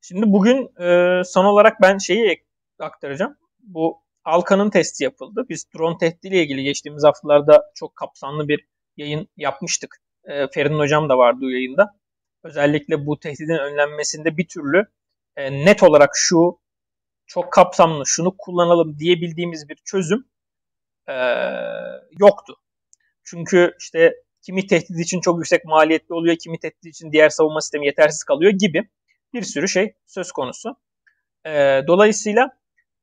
Şimdi bugün e, son olarak ben şeyi aktaracağım. Bu Alkan'ın testi yapıldı. Biz drone tehdidiyle ilgili geçtiğimiz haftalarda çok kapsamlı bir yayın yapmıştık. E, Ferin Hocam da vardı o yayında. Özellikle bu tehdidin önlenmesinde bir türlü e, net olarak şu çok kapsamlı şunu kullanalım diyebildiğimiz bir çözüm e, yoktu. Çünkü işte kimi tehdit için çok yüksek maliyetli oluyor, kimi tehdit için diğer savunma sistemi yetersiz kalıyor gibi bir sürü şey söz konusu. E, dolayısıyla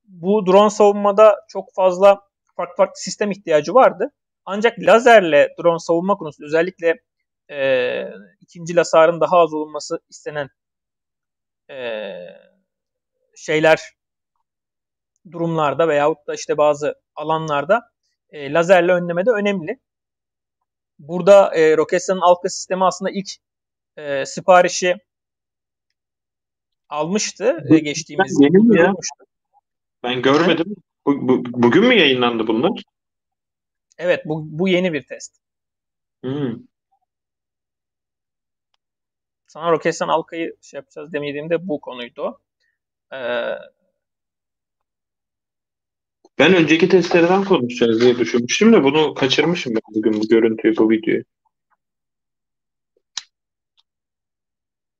bu drone savunmada çok fazla farklı farklı sistem ihtiyacı vardı. Ancak lazerle drone savunma konusunda özellikle e, ikinci hasarın daha az olunması istenen e, şeyler durumlarda veyahut da işte bazı alanlarda e, lazerle önlemede önemli. Burada e, Roketsan'ın Alka sistemi aslında ilk e, siparişi almıştı e, geçtiğimiz yıl. mi ya? Ben görmedim. Bu, bu, bugün mü yayınlandı bunlar? Evet bu, bu yeni bir test. Hmm. Sana Roketsan Alka'yı şey yapacağız demediğimde bu konuydu. Ee, ben önceki testlerden konuşacağız diye düşünmüştüm de bunu kaçırmışım ben bugün bu görüntüyü, bu videoyu.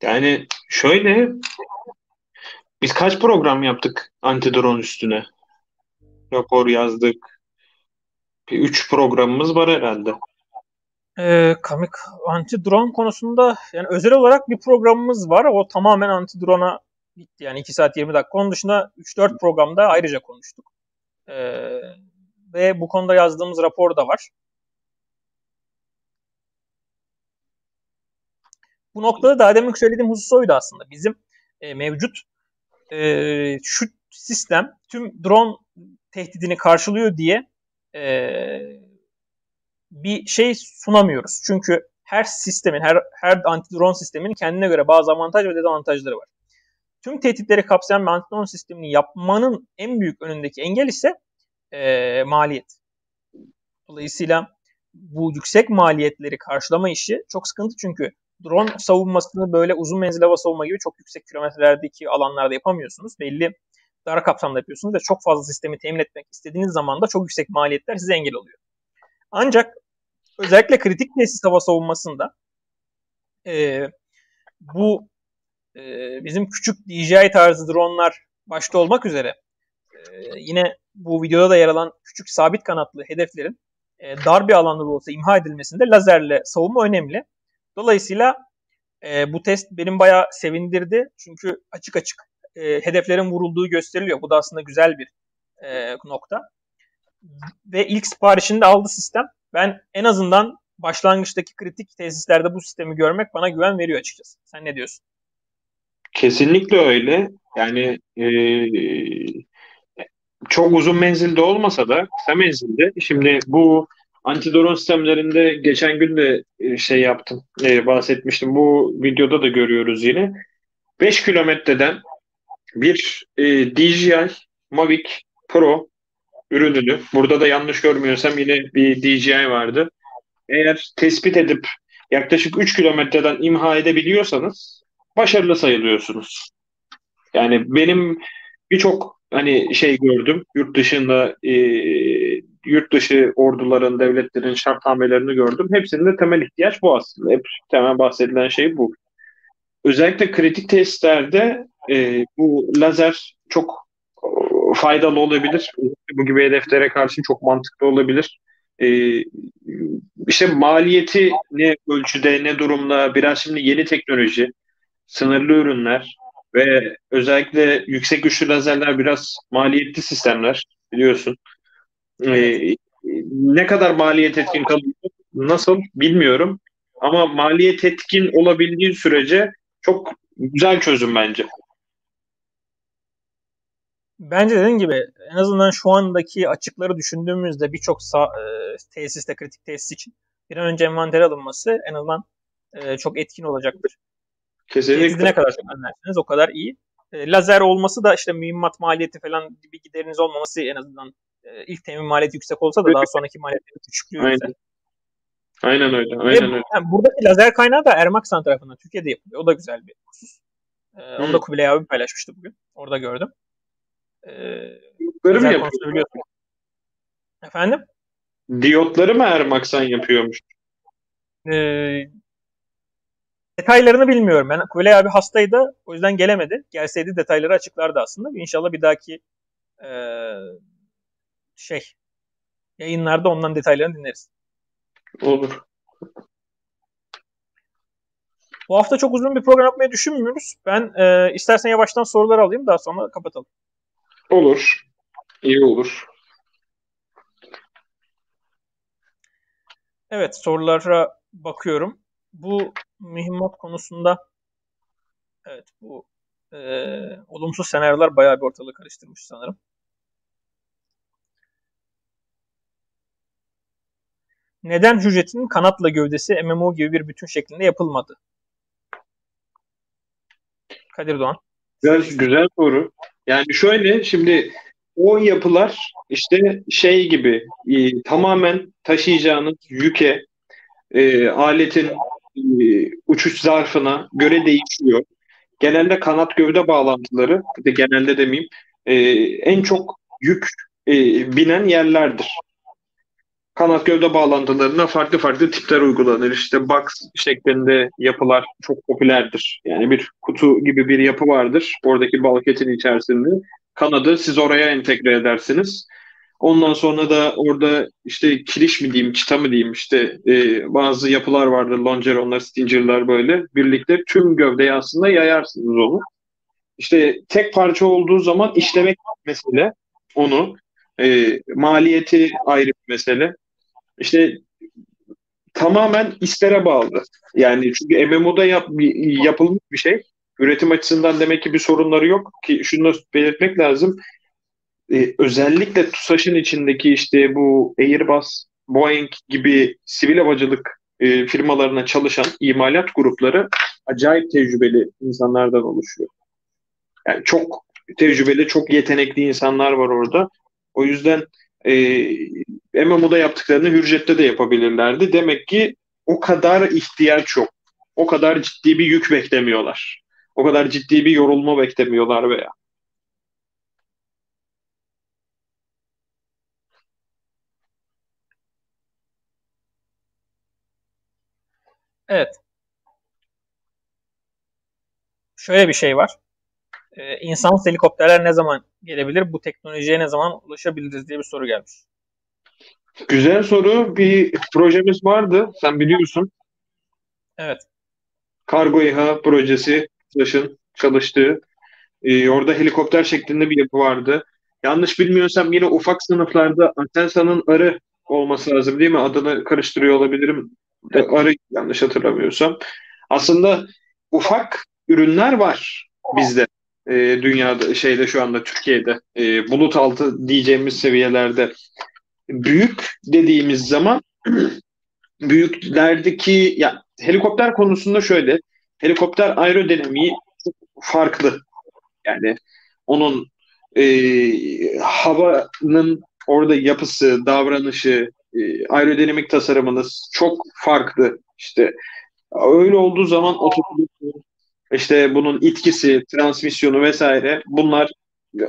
Yani şöyle biz kaç program yaptık anti-drone üstüne? Rapor yazdık. Bir üç programımız var herhalde. Ee, Kamik anti-drone konusunda yani özel olarak bir programımız var. O tamamen anti-drone'a gitti. Yani 2 saat 20 dakika. Onun dışında 3-4 programda ayrıca konuştuk. Ee, ve bu konuda yazdığımız rapor da var. Bu noktada daha demin söylediğim husus oydu aslında. Bizim e, mevcut e, şu sistem tüm drone tehdidini karşılıyor diye e, bir şey sunamıyoruz. Çünkü her sistemin, her, her anti-drone sistemin kendine göre bazı avantaj ve dezavantajları var. Tüm tehditleri kapsayan bir anti-drone sistemini yapmanın en büyük önündeki engel ise e, maliyet. Dolayısıyla bu yüksek maliyetleri karşılama işi çok sıkıntı çünkü drone savunmasını böyle uzun menzil hava savunma gibi çok yüksek kilometrelerdeki alanlarda yapamıyorsunuz. Belli dar kapsamda yapıyorsunuz ve çok fazla sistemi temin etmek istediğiniz zaman da çok yüksek maliyetler size engel oluyor. Ancak özellikle kritik tesis hava savunmasında e, bu e, bizim küçük DJI tarzı dronlar başta olmak üzere e, yine bu videoda da yer alan küçük sabit kanatlı hedeflerin e, dar bir alanda da olsa imha edilmesinde lazerle savunma önemli. Dolayısıyla e, bu test benim bayağı sevindirdi. Çünkü açık açık e, hedeflerin vurulduğu gösteriliyor. Bu da aslında güzel bir e, nokta. Ve ilk siparişini de aldı sistem. Ben en azından başlangıçtaki kritik tesislerde bu sistemi görmek bana güven veriyor açıkçası. Sen ne diyorsun? Kesinlikle öyle. Yani e, çok uzun menzilde olmasa da kısa menzilde. Şimdi bu antidron sistemlerinde geçen gün de e, şey yaptım, e, bahsetmiştim. Bu videoda da görüyoruz yine. 5 kilometreden bir e, DJI Mavic Pro ürününü, burada da yanlış görmüyorsam yine bir DJI vardı. Eğer tespit edip yaklaşık 3 kilometreden imha edebiliyorsanız başarılı sayılıyorsunuz. Yani benim birçok hani şey gördüm yurt dışında e, yurt dışı orduların, devletlerin şartnamelerini gördüm. Hepsinde temel ihtiyaç bu aslında. Hep temel bahsedilen şey bu. Özellikle kritik testlerde e, bu lazer çok e, faydalı olabilir. Bu gibi hedeflere karşı çok mantıklı olabilir. E, işte maliyeti ne ölçüde, ne durumda, biraz şimdi yeni teknoloji, sınırlı ürünler ve özellikle yüksek güçlü lazerler biraz maliyetli sistemler biliyorsun. Ee, ne kadar maliyet etkin kalıyor nasıl bilmiyorum. Ama maliyet etkin olabildiği sürece çok güzel çözüm bence. Bence dediğin gibi en azından şu andaki açıkları düşündüğümüzde birçok e, tesiste, kritik tesis için bir an önce envantere alınması en azından e, çok etkin olacaktır. Kesinlikle. Ne kadar çok önlerseniz o kadar iyi. E, lazer olması da işte mühimmat maliyeti falan bir gideriniz olmaması en azından ilk temin maliyeti yüksek olsa da daha sonraki maliyetleri küçüklüğü Aynen öyle. Aynen öyle. Yani buradaki lazer kaynağı da Ermaksan tarafından Türkiye'de yapılıyor. O da güzel bir husus. Ee, onu da Kubilay abi paylaşmıştı bugün. Orada gördüm. Ee, Diyotları mı yapıyor? Efendim? Diyotları mı Ermaksan yapıyormuş? Ee, detaylarını bilmiyorum. Ben Kubilay abi hastaydı. O yüzden gelemedi. Gelseydi detayları açıklardı aslında. İnşallah bir dahaki e, şey yayınlarda ondan detaylarını dinleriz. Olur. Bu hafta çok uzun bir program yapmayı düşünmüyoruz. Ben e, istersen yavaştan soruları alayım daha sonra kapatalım. Olur. İyi olur. Evet sorulara bakıyorum. Bu mühimmat konusunda evet bu e, olumsuz senaryolar bayağı bir ortalığı karıştırmış sanırım. Neden hücretin kanatla gövdesi MMO gibi bir bütün şeklinde yapılmadı? Kadir Doğan. Güzel, güzel soru. Yani şöyle şimdi o yapılar işte şey gibi e, tamamen taşıyacağınız yüke e, aletin e, uçuş zarfına göre değişiyor. Genelde kanat gövde bağlantıları, de genelde demeyeyim, e, en çok yük e, binen yerlerdir kanat gövde bağlantılarına farklı farklı tipler uygulanır. İşte box şeklinde yapılar çok popülerdir. Yani bir kutu gibi bir yapı vardır. Oradaki balketin içerisinde. Kanadı siz oraya entegre edersiniz. Ondan sonra da orada işte kiriş mi diyeyim, çıta mı diyeyim işte e, bazı yapılar vardır. Longeronlar, stinger'lar böyle. Birlikte tüm gövdeyi aslında yayarsınız onu. İşte tek parça olduğu zaman işlemek mesele onu. E, maliyeti ayrı bir mesele. İşte tamamen istere bağlı. Yani çünkü MMO'da yap, yapılmış bir şey. Üretim açısından demek ki bir sorunları yok ki şunu belirtmek lazım. Ee, özellikle TUSAŞ'ın içindeki işte bu Airbus, Boeing gibi sivil havacılık e, firmalarına çalışan imalat grupları acayip tecrübeli insanlardan oluşuyor. Yani çok tecrübeli, çok yetenekli insanlar var orada. O yüzden e, MMO'da yaptıklarını Hürjet'te de yapabilirlerdi. Demek ki o kadar ihtiyaç yok. O kadar ciddi bir yük beklemiyorlar. O kadar ciddi bir yorulma beklemiyorlar veya. Evet. Şöyle bir şey var. Ee, insansız helikopterler ne zaman gelebilir? Bu teknolojiye ne zaman ulaşabiliriz diye bir soru gelmiş. Güzel soru. Bir projemiz vardı. Sen biliyorsun. Evet. Kargo İHA projesi Flash'ın çalıştığı. Ee, orada helikopter şeklinde bir yapı vardı. Yanlış bilmiyorsam yine ufak sınıflarda Atensa'nın arı olması lazım değil mi? Adını karıştırıyor olabilirim. Evet. Arı yanlış hatırlamıyorsam. Aslında ufak ürünler var bizde e, dünyada şeyde şu anda Türkiye'de e, bulut altı diyeceğimiz seviyelerde büyük dediğimiz zaman *clears throat* büyüklerdeki ya helikopter konusunda şöyle helikopter aerodinamiği farklı yani onun e, havanın orada yapısı, davranışı, e, aerodinamik tasarımınız çok farklı. İşte öyle olduğu zaman otopilot işte bunun itkisi, transmisyonu vesaire bunlar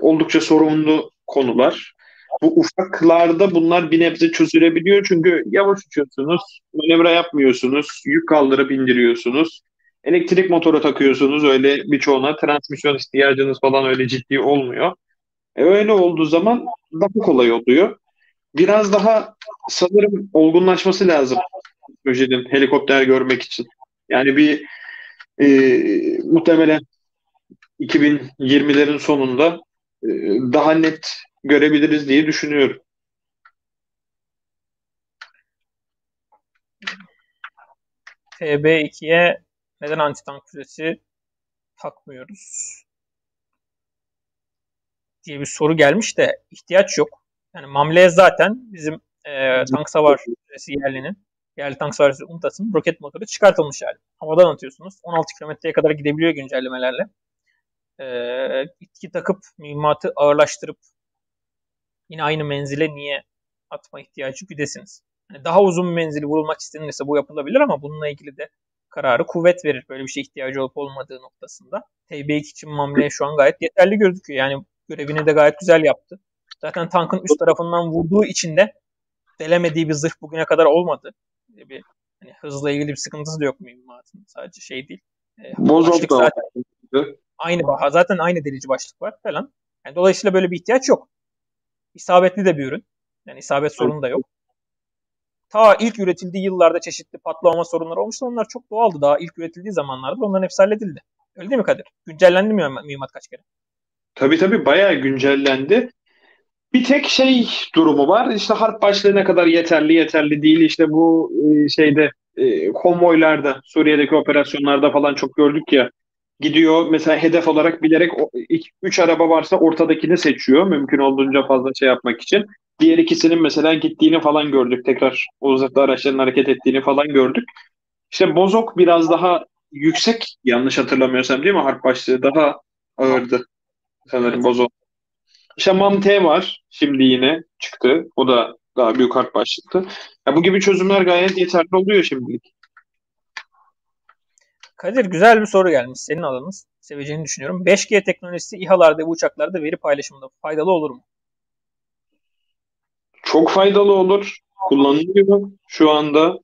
oldukça sorunlu konular. Bu ufaklarda bunlar bir nebze çözülebiliyor çünkü yavaş uçuyorsunuz, manevra yapmıyorsunuz, yük kaldırıp indiriyorsunuz. Elektrik motoru takıyorsunuz öyle birçoğuna transmisyon ihtiyacınız falan öyle ciddi olmuyor. E öyle olduğu zaman daha kolay oluyor. Biraz daha sanırım olgunlaşması lazım projenin helikopter görmek için. Yani bir e, muhtemelen 2020'lerin sonunda e, daha net görebiliriz diye düşünüyorum. TB2'ye neden antitank füzesi takmıyoruz? diye bir soru gelmiş de ihtiyaç yok. Yani Mamle zaten bizim e, tank savar füzesi yerlinin yerli tank savarcısı UNTAS'ın roket motoru çıkartılmış hali. Havadan atıyorsunuz. 16 kilometreye kadar gidebiliyor güncellemelerle. Ee, itki takıp mühimmatı ağırlaştırıp yine aynı menzile niye atma ihtiyacı güdesiniz. Hani daha uzun menzili vurulmak istenirse bu yapılabilir ama bununla ilgili de kararı kuvvet verir böyle bir şey ihtiyacı olup olmadığı noktasında. TB2 için Mamle şu an gayet yeterli gözüküyor. Yani görevini de gayet güzel yaptı. Zaten tankın üst tarafından vurduğu için de delemediği bir zırh bugüne kadar olmadı. Bir hani hızla ilgili bir sıkıntısı da yok mühimmatın. Sadece şey değil. E, Bozok da zaten aynı zaten aynı delici başlık var falan. Yani dolayısıyla böyle bir ihtiyaç yok. İsabetli de bir ürün. Yani isabet sorunu da yok. Ta ilk üretildiği yıllarda çeşitli patlama sorunları olmuştu. Onlar çok doğaldı. Daha ilk üretildiği zamanlarda onların hepsi halledildi. Öyle değil mi Kadir? Güncellendi mi mühimmat kaç kere? Tabii tabii bayağı güncellendi. Bir tek şey durumu var. İşte harp başlığı ne kadar yeterli yeterli değil. İşte bu e, şeyde e, konvoylarda Suriye'deki operasyonlarda falan çok gördük ya. Gidiyor mesela hedef olarak bilerek 3 araba varsa ortadakini seçiyor. Mümkün olduğunca fazla şey yapmak için. Diğer ikisinin mesela gittiğini falan gördük. Tekrar o uzakta araçların hareket ettiğini falan gördük. İşte Bozok biraz daha yüksek yanlış hatırlamıyorsam değil mi harp başlığı daha ağırdı sanırım Bozok. İşte Mante var şimdi yine çıktı. O da daha büyük harp başlıktı. Ya bu gibi çözümler gayet yeterli oluyor şimdilik. Kadir güzel bir soru gelmiş senin alanınız. Seveceğini düşünüyorum. 5G teknolojisi İHA'larda ve uçaklarda veri paylaşımında faydalı olur mu? Çok faydalı olur. Kullanılıyor şu anda.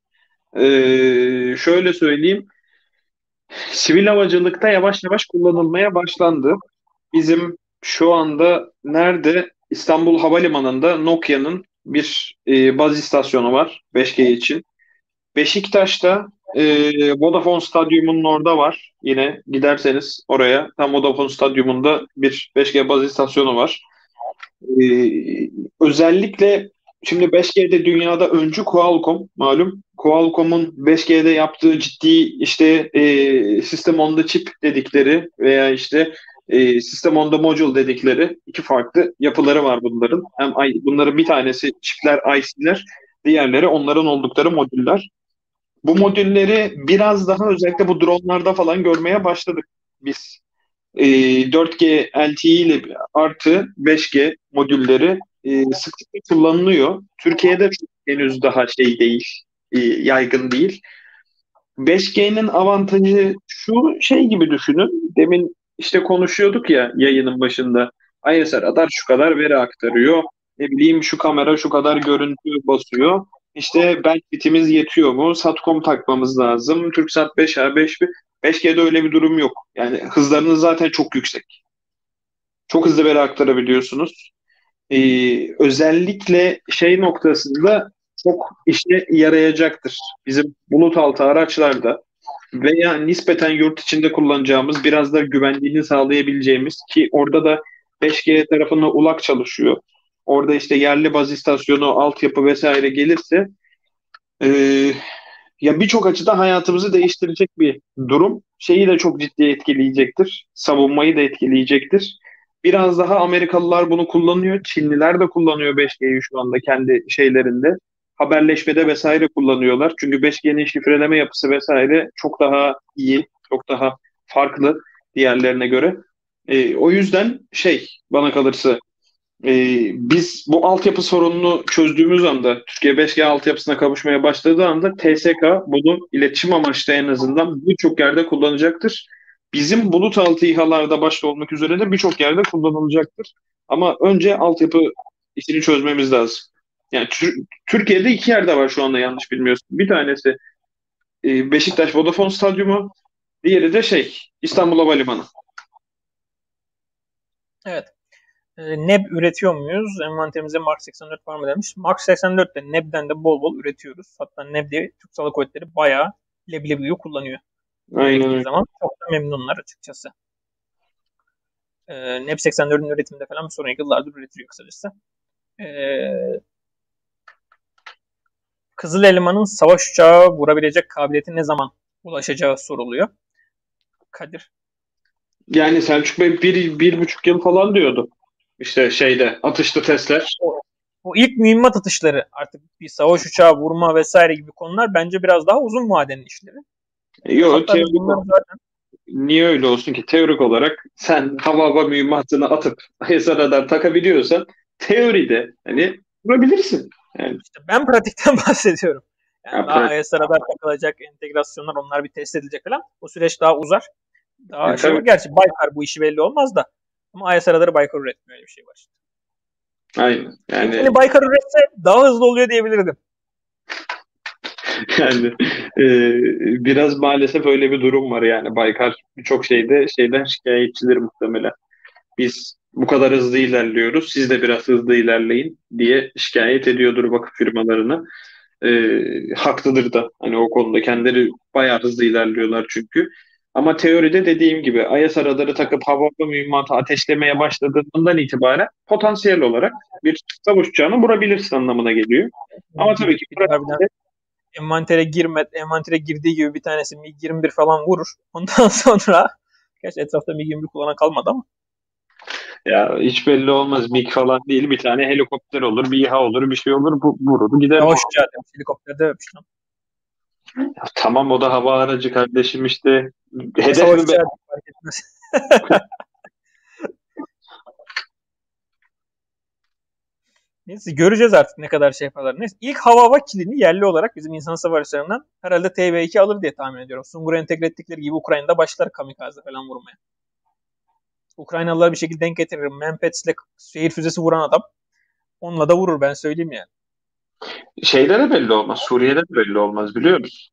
Ee, şöyle söyleyeyim. Sivil havacılıkta yavaş yavaş kullanılmaya başlandı. Bizim şu anda nerede? İstanbul Havalimanı'nda Nokia'nın bir e, baz istasyonu var 5G için. Beşiktaş'ta e, Vodafone Stadyumu'nun orada var. Yine giderseniz oraya tam Vodafone Stadyumu'nda bir 5G baz istasyonu var. E, özellikle şimdi 5G'de dünyada öncü Qualcomm malum. Qualcomm'un 5G'de yaptığı ciddi işte e, sistem on the chip dedikleri veya işte e, sistem on the module dedikleri iki farklı yapıları var bunların. Hem bunların bir tanesi çipler IC'ler, diğerleri onların oldukları modüller. Bu modülleri biraz daha özellikle bu dronlarda falan görmeye başladık biz. E, 4G LTE ile artı 5G modülleri e, sıklıkla kullanılıyor. Türkiye'de henüz daha şey değil, e, yaygın değil. 5G'nin avantajı şu şey gibi düşünün. Demin işte konuşuyorduk ya yayının başında. ISR radar şu kadar veri aktarıyor. Ne bileyim şu kamera şu kadar görüntü basıyor. İşte bitimiz yetiyor mu? Satcom takmamız lazım. TürkSat 5A, 5 5G'de öyle bir durum yok. Yani hızlarınız zaten çok yüksek. Çok hızlı veri aktarabiliyorsunuz. Ee, özellikle şey noktasında çok işe yarayacaktır. Bizim bulut altı araçlarda veya nispeten yurt içinde kullanacağımız biraz da güvenliğini sağlayabileceğimiz ki orada da 5G tarafında ulak çalışıyor orada işte yerli baz istasyonu, altyapı vesaire gelirse e, ya birçok açıdan hayatımızı değiştirecek bir durum. Şeyi de çok ciddi etkileyecektir. Savunmayı da etkileyecektir. Biraz daha Amerikalılar bunu kullanıyor. Çinliler de kullanıyor 5G'yi şu anda kendi şeylerinde. Haberleşmede vesaire kullanıyorlar. Çünkü 5G'nin şifreleme yapısı vesaire çok daha iyi, çok daha farklı diğerlerine göre. E, o yüzden şey bana kalırsa e, biz bu altyapı sorununu çözdüğümüz anda, Türkiye 5G altyapısına kavuşmaya başladığı anda TSK bunu iletişim amaçlı en azından birçok yerde kullanacaktır. Bizim bulut altı İHA'larda başta olmak üzere de birçok yerde kullanılacaktır. Ama önce altyapı işini çözmemiz lazım. Yani Türkiye'de iki yerde var şu anda yanlış bilmiyorsun. Bir tanesi e, Beşiktaş Vodafone Stadyumu, diğeri de şey İstanbul Havalimanı. Evet. E, neb üretiyor muyuz? Envanterimizde Mark 84 var mı demiş. Mark 84 de Neb'den de bol bol üretiyoruz. Hatta Neb diye Türk Sağlık Kuvvetleri bayağı leblebiyi kullanıyor. Aynen öyle. zaman çok da memnunlar açıkçası. E, Neb 84'ün üretiminde falan bir sorun yıllardır üretiliyor kısacası. E, Kızıl Elma'nın savaş uçağı vurabilecek kabiliyeti ne zaman ulaşacağı soruluyor. Kadir. Yani Selçuk Bey bir, bir buçuk yıl falan diyordu. İşte şeyde atışlı testler. O, ilk mühimmat atışları artık bir savaş uçağı vurma vesaire gibi konular bence biraz daha uzun vadenin işleri. Yok teorik zaten... Niye öyle olsun ki? Teorik olarak sen hava hava mühimmatını atıp *laughs* radar takabiliyorsan teoride hani vurabilirsin. Yani. İşte ben pratikten *laughs* bahsediyorum. Yani ya, daha pratik. ISR'da takılacak entegrasyonlar onlar bir test edilecek falan. O süreç daha uzar. Daha e, şey. Gerçi Baykar bu işi belli olmaz da. Ama ISR'ları Baykar üretmiyor öyle bir şey var. Işte. Aynen. Yani... yani Baykar üretse daha hızlı oluyor diyebilirdim. *laughs* yani e, biraz maalesef öyle bir durum var yani Baykar birçok şeyde şeyden şikayetçidir muhtemelen. Biz bu kadar hızlı ilerliyoruz siz de biraz hızlı ilerleyin diye şikayet ediyordur vakıf firmalarını. E, haklıdır da hani o konuda kendileri bayağı hızlı ilerliyorlar çünkü. Ama teoride dediğim gibi IS araları takıp hava mühimmatı ateşlemeye başladığından itibaren potansiyel olarak bir savaş uçağını vurabilirsin anlamına geliyor. Ama tabii ki pratikte envantere girme, envantere girdiği gibi bir tanesi MiG-21 falan vurur. Ondan *laughs* sonra gerçi etrafta MiG-21 kullanan kalmadı ama. Ya hiç belli olmaz. MiG falan değil. Bir tane helikopter olur, bir İHA olur, bir şey olur. Bu, vurur gider. Hoş geldin. Helikopterde öpüştüm. Ya, tamam o da hava aracı kardeşim işte. Hedefi be... *laughs* Neyse göreceğiz artık ne kadar şey yaparlar. Neyse ilk hava hava kilini yerli olarak bizim insan savaşlarından herhalde TB2 alır diye tahmin ediyorum. Sungur entegre ettikleri gibi Ukrayna'da başlar kamikaze falan vurmaya. Ukraynalılar bir şekilde denk getirir. Mempets'le şehir füzesi vuran adam onunla da vurur ben söyleyeyim yani. Şeyde de belli olmaz. Suriye'de de belli olmaz biliyor musun?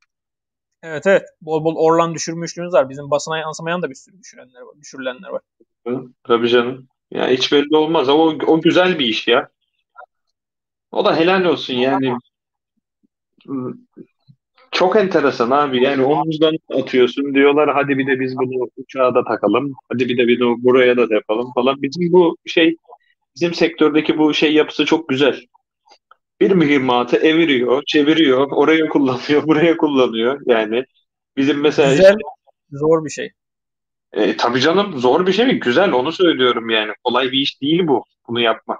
Evet evet. Bol bol Orlan düşürmüşlüğünüz var. Bizim basına yansımayan da bir sürü düşürenler var. Düşürülenler var. Tabii canım. Ya hiç belli olmaz. O, o güzel bir iş ya. O da helal olsun yani. Çok enteresan abi. Yani omuzdan atıyorsun. Diyorlar hadi bir de biz bunu uçağa da takalım. Hadi bir de bunu buraya da yapalım falan. Bizim bu şey bizim sektördeki bu şey yapısı çok güzel. Bir mühimmatı eviriyor, çeviriyor, oraya kullanıyor, *laughs* buraya kullanıyor. Yani bizim mesela güzel, işte, zor bir şey. E, tabii canım zor bir şey mi? Güzel onu söylüyorum yani. Kolay bir iş değil bu. Bunu yapmak.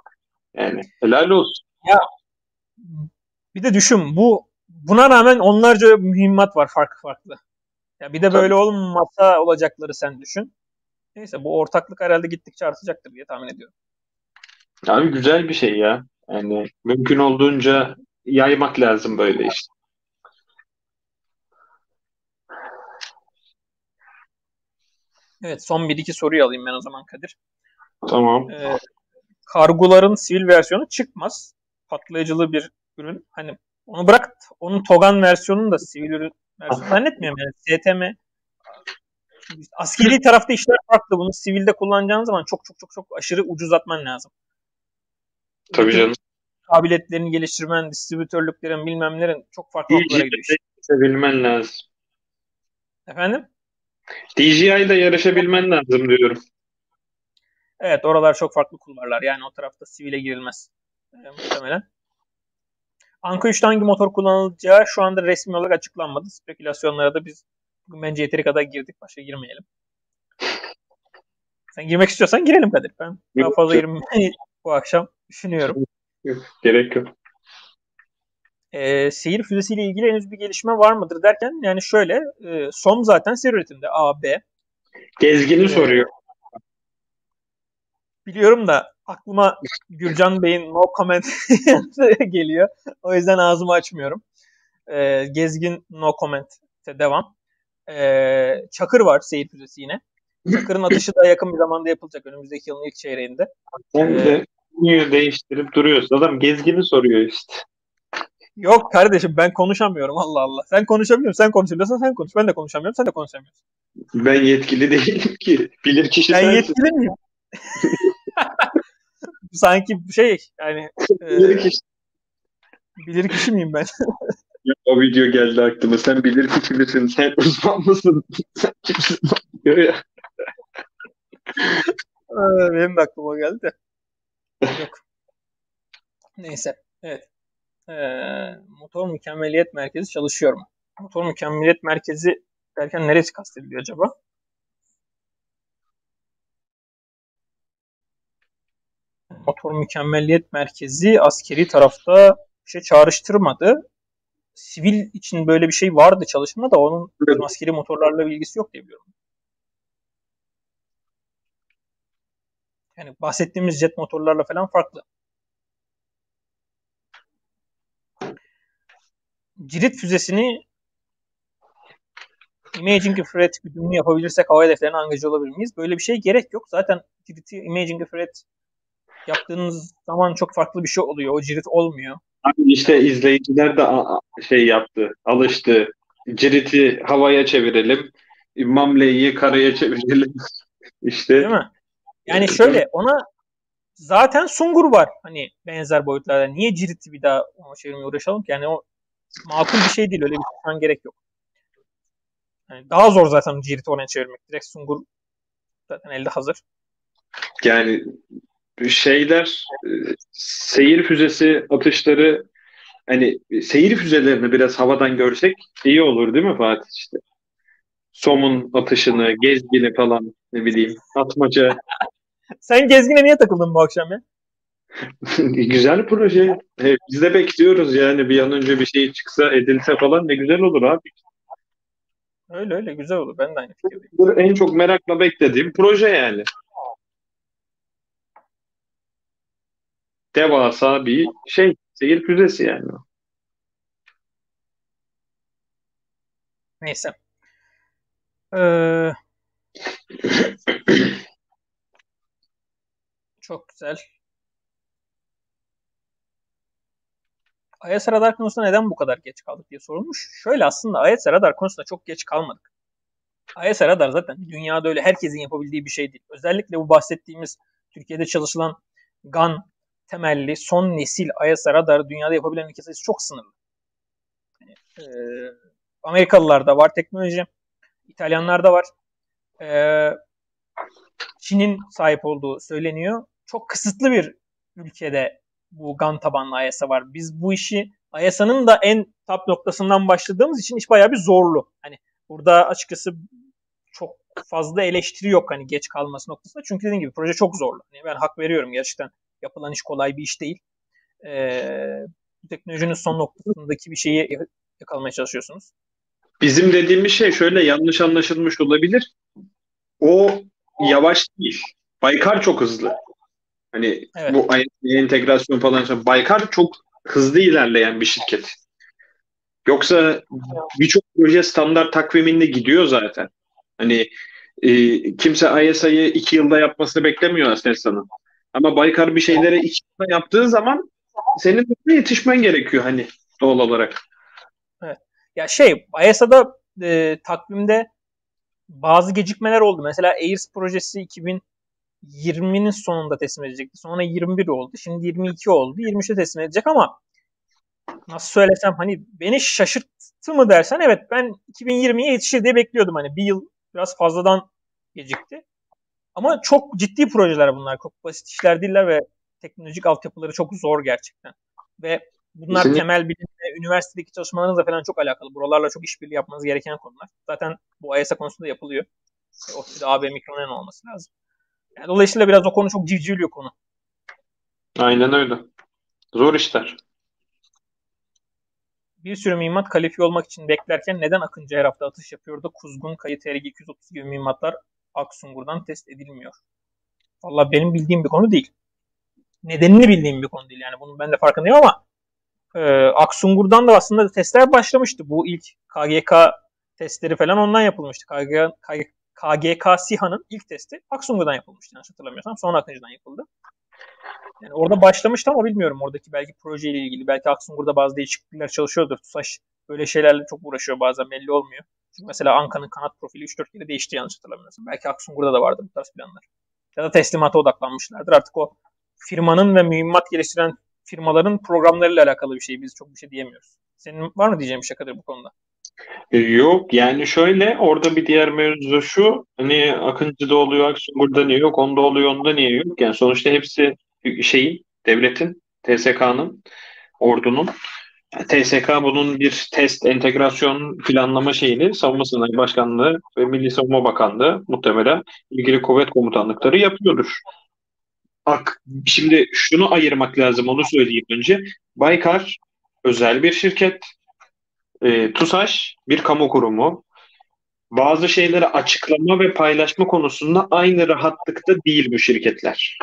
Yani helal olsun. Ya bir de düşün bu buna rağmen onlarca mühimmat var farklı farklı. Ya bir de böyle Tabii. olmasa olacakları sen düşün. Neyse bu ortaklık herhalde gittikçe artacaktır diye tahmin ediyorum. Abi güzel bir şey ya. Yani mümkün olduğunca yaymak lazım böyle işte. Evet son bir iki soruyu alayım ben o zaman Kadir. Tamam. Ee, kargoların sivil versiyonu çıkmaz. Patlayıcılı bir ürün. Hani onu bırak onun Togan versiyonunu da sivil ürün versiyonu zannetmiyorum yani. STM askeri tarafta işler farklı. Bunu sivilde kullanacağın zaman çok çok çok çok aşırı ucuzlatman lazım. Tabii canım. Kabiliyetlerini geliştirmen, distribütörlüklerin bilmemlerin çok farklı noktalara gidiyor. Işte. Bilmen lazım. Efendim? DJI'de yarışabilmen lazım diyorum. Evet oralar çok farklı kulvarlar. Yani o tarafta sivile girilmez. E, muhtemelen. Anka 3'te hangi motor kullanılacağı şu anda resmi olarak açıklanmadı. Spekülasyonlara da biz bugün bence yeteri kadar girdik. Başka girmeyelim. Sen girmek istiyorsan girelim Kadir. Ben daha fazla girmeyi *laughs* bu akşam düşünüyorum. Gerek yok. Ee, seyir füzesiyle ilgili henüz bir gelişme var mıdır derken yani şöyle e, SOM zaten seri üretimde A, B. Gezgini ee, soruyor. Biliyorum da aklıma Gürcan Bey'in no comment *laughs* geliyor. O yüzden ağzımı açmıyorum. Ee, Gezgin no comment devam. Ee, Çakır var seyir füzesi yine. Çakır'ın atışı da yakın bir zamanda yapılacak önümüzdeki yılın ilk çeyreğinde. Sen ee, de niye değiştirip duruyorsun? Adam gezgini soruyor işte. Yok kardeşim ben konuşamıyorum Allah Allah. Sen konuşabiliyorsun sen konuşabiliyorsan sen konuş. Ben de konuşamıyorum sen de konuşamıyorsun. Ben yetkili değilim ki. Bilir kişi Ben yetkili miyim? *laughs* Sanki şey yani bilir kişi. E, bilir kişi miyim ben? *laughs* o video geldi aklıma. Sen bilir kişi misin? Sen uzman mısın? Sen kimsin? diyor ya. Benim de aklıma geldi de. Yok. Neyse. Evet. Ee, motor mükemmeliyet merkezi çalışıyor mu? Motor mükemmeliyet merkezi derken neresi kastediliyor acaba? Motor mükemmelliyet merkezi askeri tarafta bir şey çağrıştırmadı. Sivil için böyle bir şey vardı çalışma da onun evet. askeri motorlarla ilgisi yok diye biliyorum. Yani bahsettiğimiz jet motorlarla falan farklı. Cirit füzesini Imaging Infrared güdümlü yapabilirsek hava hedeflerine angajı olabilir miyiz? Böyle bir şey gerek yok. Zaten Cirit'i Imaging Infrared yaptığınız zaman çok farklı bir şey oluyor. O cirit olmuyor. Abi işte izleyiciler de şey yaptı, alıştı. Cirit'i havaya çevirelim. Mamle'yi karaya çevirelim. *laughs* işte. Değil mi? Yani şöyle ona zaten Sungur var hani benzer boyutlarda. Niye Cirit'i bir daha ona çevirmeye uğraşalım ki? Yani o makul bir şey değil. Öyle bir şey gerek yok. Yani daha zor zaten Cirit'i oraya çevirmek. Direkt Sungur zaten elde hazır. Yani şeyler e, seyir füzesi atışları hani seyir füzelerini biraz havadan görsek iyi olur değil mi Fatih işte? Somun atışını, gezgini falan ne bileyim atmaca. *laughs* Sen gezgine niye takıldın bu akşam ya? *laughs* güzel proje. biz de bekliyoruz yani bir an önce bir şey çıksa edilse falan ne güzel olur abi. Öyle öyle güzel olur. Ben de aynı fikirdeyim. En çok merakla beklediğim proje yani. Devasa bir şey. Seyir füzesi yani. Neyse. Ee, çok güzel. IS radar konusunda neden bu kadar geç kaldık diye sorulmuş. Şöyle aslında IS radar konusunda çok geç kalmadık. IS radar zaten dünyada öyle herkesin yapabildiği bir şey değil. Özellikle bu bahsettiğimiz Türkiye'de çalışılan GAN temelli son nesil ISR radarı dünyada yapabilen ülke sayısı çok sınırlı. Yani, e, Amerikalılarda var teknoloji, İtalyanlarda var. E, Çin'in sahip olduğu söyleniyor. Çok kısıtlı bir ülkede bu GAN tabanlı ISA var. Biz bu işi ISA'nın da en top noktasından başladığımız için iş bayağı bir zorlu. Hani burada açıkçası çok fazla eleştiri yok hani geç kalması noktasında. Çünkü dediğim gibi proje çok zorlu. Yani ben hak veriyorum gerçekten yapılan iş kolay bir iş değil. Ee, teknolojinin son noktasındaki bir şeyi yakalamaya çalışıyorsunuz. Bizim dediğimiz şey şöyle yanlış anlaşılmış olabilir. O yavaş değil. Baykar çok hızlı. Hani evet. bu entegrasyon falan Baykar çok hızlı ilerleyen bir şirket. Yoksa birçok proje standart takviminde gidiyor zaten. Hani e, kimse ISI'yi iki yılda yapmasını beklemiyor Aselsan'ın. Ama Baykar bir şeylere yılda yaptığı zaman senin de yetişmen gerekiyor hani doğal olarak. Evet. Ya şey ISA'da e, takvimde bazı gecikmeler oldu. Mesela AIRS projesi 2020'nin sonunda teslim edecekti. Sonra 21 oldu. Şimdi 22 oldu. 23'te teslim edecek ama nasıl söylesem hani beni şaşırttı mı dersen evet ben 2020'ye yetişir diye bekliyordum. Hani bir yıl biraz fazladan gecikti. Ama çok ciddi projeler bunlar. Çok basit işler değiller ve teknolojik altyapıları çok zor gerçekten. Ve bunlar Kesinlikle. temel bilimle, üniversitedeki çalışmalarınızla falan çok alakalı. Buralarla çok işbirliği yapmanız gereken konular. Zaten bu ISA konusunda yapılıyor. ODTÜ'de AB mikronen olması lazım. Yani dolayısıyla biraz o konu çok civcivli konu. Aynen öyle. Zor işler. Bir sürü mühimmat kalifiye olmak için beklerken neden Akıncı her hafta atış yapıyordu? Kuzgun, Kayı, TRG 230 gibi mühimmatlar Aksungur'dan test edilmiyor. Valla benim bildiğim bir konu değil. Nedenini bildiğim bir konu değil yani. Bunun ben de farkındayım ama e, Aksungur'dan da aslında testler başlamıştı. Bu ilk KGK testleri falan ondan yapılmıştı. KGK, KGK, SİHA'nın ilk testi Aksungur'dan yapılmıştı yanlış hatırlamıyorsam. Sonra Akıncı'dan yapıldı. Yani orada başlamıştı ama bilmiyorum oradaki belki projeyle ilgili. Belki Aksungur'da bazı değişiklikler çalışıyordur. TUSAŞ böyle şeylerle çok uğraşıyor bazen belli olmuyor. Çünkü mesela Anka'nın kanat profili 3-4 kere değişti yanlış hatırlamıyorsam. Belki Aksungur'da da vardı bu tarz planlar. Ya da teslimata odaklanmışlardır. Artık o firmanın ve mühimmat geliştiren firmaların programlarıyla alakalı bir şey. Biz çok bir şey diyemiyoruz. Senin var mı diyeceğim bir şey Kadir bu konuda? E, yok yani şöyle orada bir diğer mevzu şu hani Akıncı'da oluyor Aksungur'da niye yok onda oluyor onda niye yok yani sonuçta hepsi şeyin devletin TSK'nın ordunun TSK bunun bir test, entegrasyon planlama şeyini Savunma Sanayi Başkanlığı ve Milli Savunma Bakanlığı muhtemelen ilgili kuvvet komutanlıkları yapıyordur. Bak şimdi şunu ayırmak lazım onu söyleyeyim önce. Baykar özel bir şirket. E, TUSAŞ bir kamu kurumu. Bazı şeyleri açıklama ve paylaşma konusunda aynı rahatlıkta değil bu şirketler.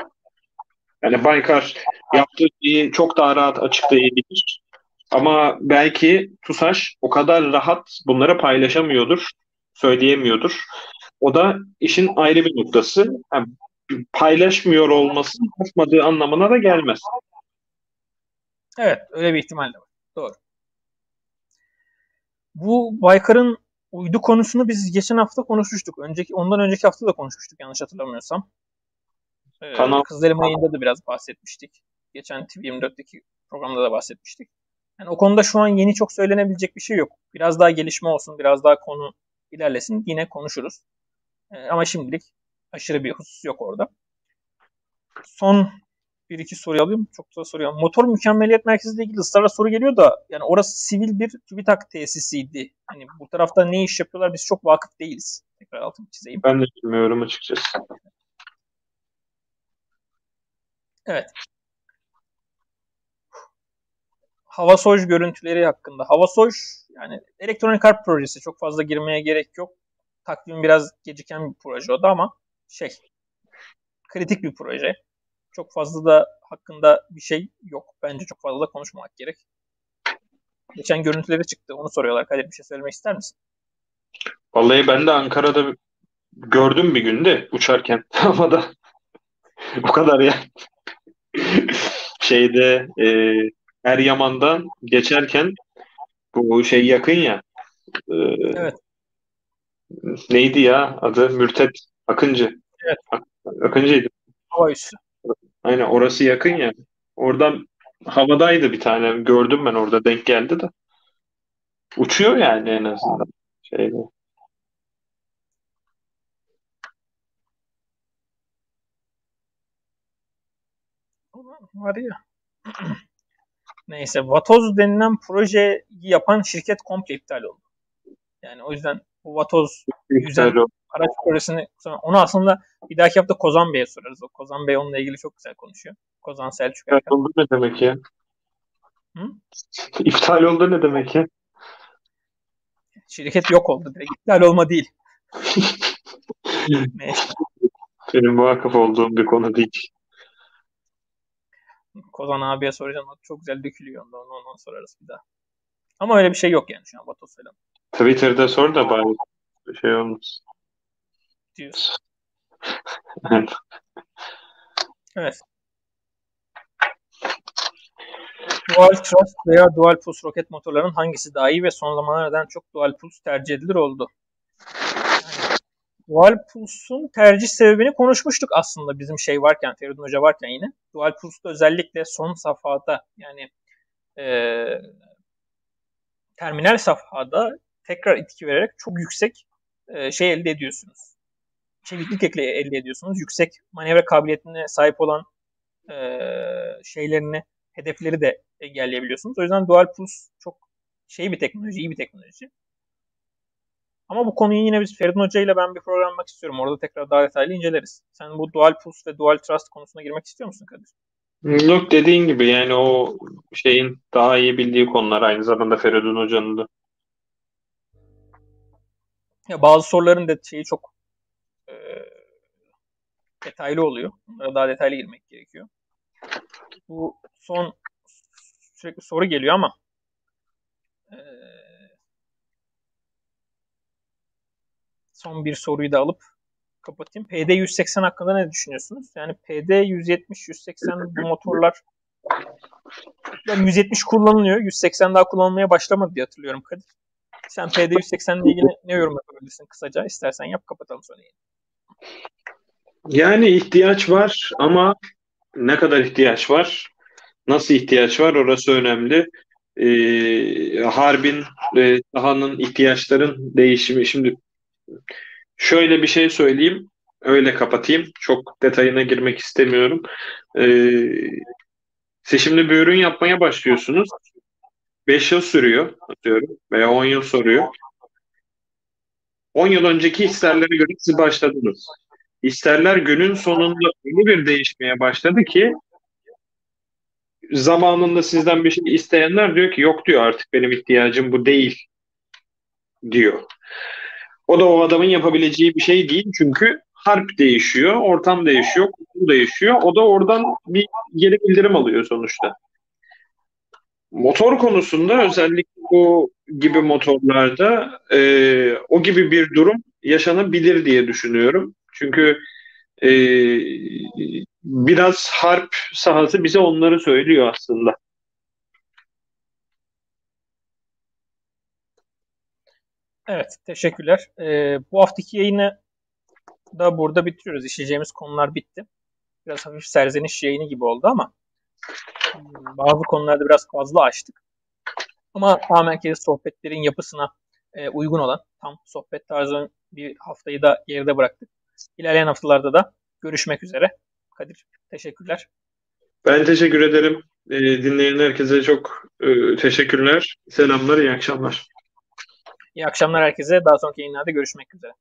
Yani Baykar yaptığı şeyi çok daha rahat açıklayabilir Ama belki TUSAŞ o kadar rahat bunları paylaşamıyordur, söyleyemiyordur. O da işin ayrı bir noktası. Yani paylaşmıyor olması yapmadığı anlamına da gelmez. Evet, öyle bir ihtimal de var. Doğru. Bu Baykar'ın uydu konusunu biz geçen hafta konuşmuştuk. Önceki ondan önceki hafta da konuşmuştuk yanlış hatırlamıyorsam. Ee, Kanal. Kızlarım ayında da biraz bahsetmiştik. Geçen TV24'teki programda da bahsetmiştik. Yani o konuda şu an yeni çok söylenebilecek bir şey yok. Biraz daha gelişme olsun, biraz daha konu ilerlesin yine konuşuruz. Ee, ama şimdilik aşırı bir husus yok orada. Son bir iki soru alayım. Çok da soru alayım. Motor mükemmeliyet merkeziyle ilgili ısrarla soru geliyor da yani orası sivil bir TÜBİTAK tesisiydi. Hani bu tarafta ne iş yapıyorlar biz çok vakıf değiliz. Tekrar altını çizeyim. Ben de bilmiyorum açıkçası. Evet. Havasoj görüntüleri hakkında. Havasoj yani elektronik harp projesi çok fazla girmeye gerek yok. Takvim biraz geciken bir proje o da ama şey kritik bir proje. Çok fazla da hakkında bir şey yok. Bence çok fazla da konuşmamak gerek. Geçen görüntüleri çıktı. Onu soruyorlar. Kadir bir şey söylemek ister misin? Vallahi ben de Ankara'da gördüm bir günde uçarken. *laughs* Ama da o kadar ya. Şeyde e, Eryaman'dan geçerken bu şey yakın ya. E, evet. Neydi ya adı? Mürtet Akıncı. Evet. Akıncı'ydı. Hava üssü. Aynen orası yakın ya. Oradan havadaydı bir tane. Gördüm ben orada denk geldi de. Uçuyor yani en azından. Şeyde. Var ya. *clears throat* Neyse Vatoz denilen projeyi yapan şirket komple iptal oldu. Yani o yüzden bu Vatoz yüzen araç projesini onu aslında bir dahaki hafta Kozan Bey'e sorarız. O Kozan Bey onunla ilgili çok güzel konuşuyor. Kozan Selçuk İptal oldu ne demek ya? Hı? *laughs* İptal oldu ne demek ya? Şirket yok oldu direkt. İptal olma değil. *laughs* Neyse. Benim muhakkaf olduğum bir konu değil. Kozan abiye soracağım. Çok güzel dökülüyor ondan, ondan sorarız bir daha. Ama öyle bir şey yok yani şu an Vatos falan. Twitter'da sor da bari şey olmaz. Diyorsun. *laughs* evet. Dual thrust veya dual pulse roket motorların hangisi daha iyi ve son zamanlardan çok dual pulse tercih edilir oldu? Dual pulse'un tercih sebebini konuşmuştuk aslında bizim şey varken, Feridun Hoca varken yine. Dual pulse'da özellikle son safhada yani e, terminal safhada tekrar itki vererek çok yüksek e, şey elde ediyorsunuz. Çeviklik elde ediyorsunuz. Yüksek manevra kabiliyetine sahip olan e, şeylerini, hedefleri de engelleyebiliyorsunuz. O yüzden Dual Pulse çok şey bir teknoloji, iyi bir teknoloji. Ama bu konuyu yine biz Feridun Hoca ile ben bir program yapmak istiyorum. Orada tekrar daha detaylı inceleriz. Sen bu Dual Pulse ve Dual Trust konusuna girmek istiyor musun Kadir? Yok dediğin gibi yani o şeyin daha iyi bildiği konular aynı zamanda Feridun Hoca'nın da. Ya bazı soruların da şeyi çok e, detaylı oluyor. Bunlara daha detaylı girmek gerekiyor. Bu son sürekli soru geliyor ama e, son bir soruyu da alıp kapatayım. PD 180 hakkında ne düşünüyorsunuz? Yani PD 170 180 bu motorlar yani 170 kullanılıyor. 180 daha kullanılmaya başlamadı diye hatırlıyorum Kadir. Sen PD 180 ile ilgili ne yorum yapabilirsin kısaca? İstersen yap kapatalım sonra yine. Yani ihtiyaç var ama ne kadar ihtiyaç var? Nasıl ihtiyaç var? Orası önemli. Ee, harbin e, sahanın ihtiyaçların değişimi. Şimdi şöyle bir şey söyleyeyim. Öyle kapatayım. Çok detayına girmek istemiyorum. Ee, siz şimdi bir ürün yapmaya başlıyorsunuz. 5 yıl sürüyor atıyorum veya 10 yıl soruyor. 10 yıl önceki isterlere göre siz başladınız. İsterler günün sonunda öyle bir değişmeye başladı ki zamanında sizden bir şey isteyenler diyor ki yok diyor artık benim ihtiyacım bu değil diyor. O da o adamın yapabileceği bir şey değil çünkü harp değişiyor, ortam değişiyor, konu değişiyor. O da oradan bir geri bildirim alıyor sonuçta. motor konusunda özellikle bu gibi motorlarda e, o gibi bir durum yaşanabilir diye düşünüyorum. Çünkü e, biraz harp sahası bize onları söylüyor aslında. Evet, teşekkürler. Ee, bu haftaki yayını da burada bitiriyoruz. İşleyeceğimiz konular bitti. Biraz hafif serzeniş yayını gibi oldu ama hmm, bazı konularda biraz fazla açtık. Ama tamamen kez sohbetlerin yapısına e, uygun olan tam sohbet tarzı bir haftayı da geride bıraktık. İlerleyen haftalarda da görüşmek üzere. Kadir teşekkürler. Ben teşekkür ederim. E, dinleyen herkese çok e, teşekkürler. Selamlar, iyi akşamlar. İyi akşamlar herkese. Daha sonraki yayınlarda görüşmek üzere.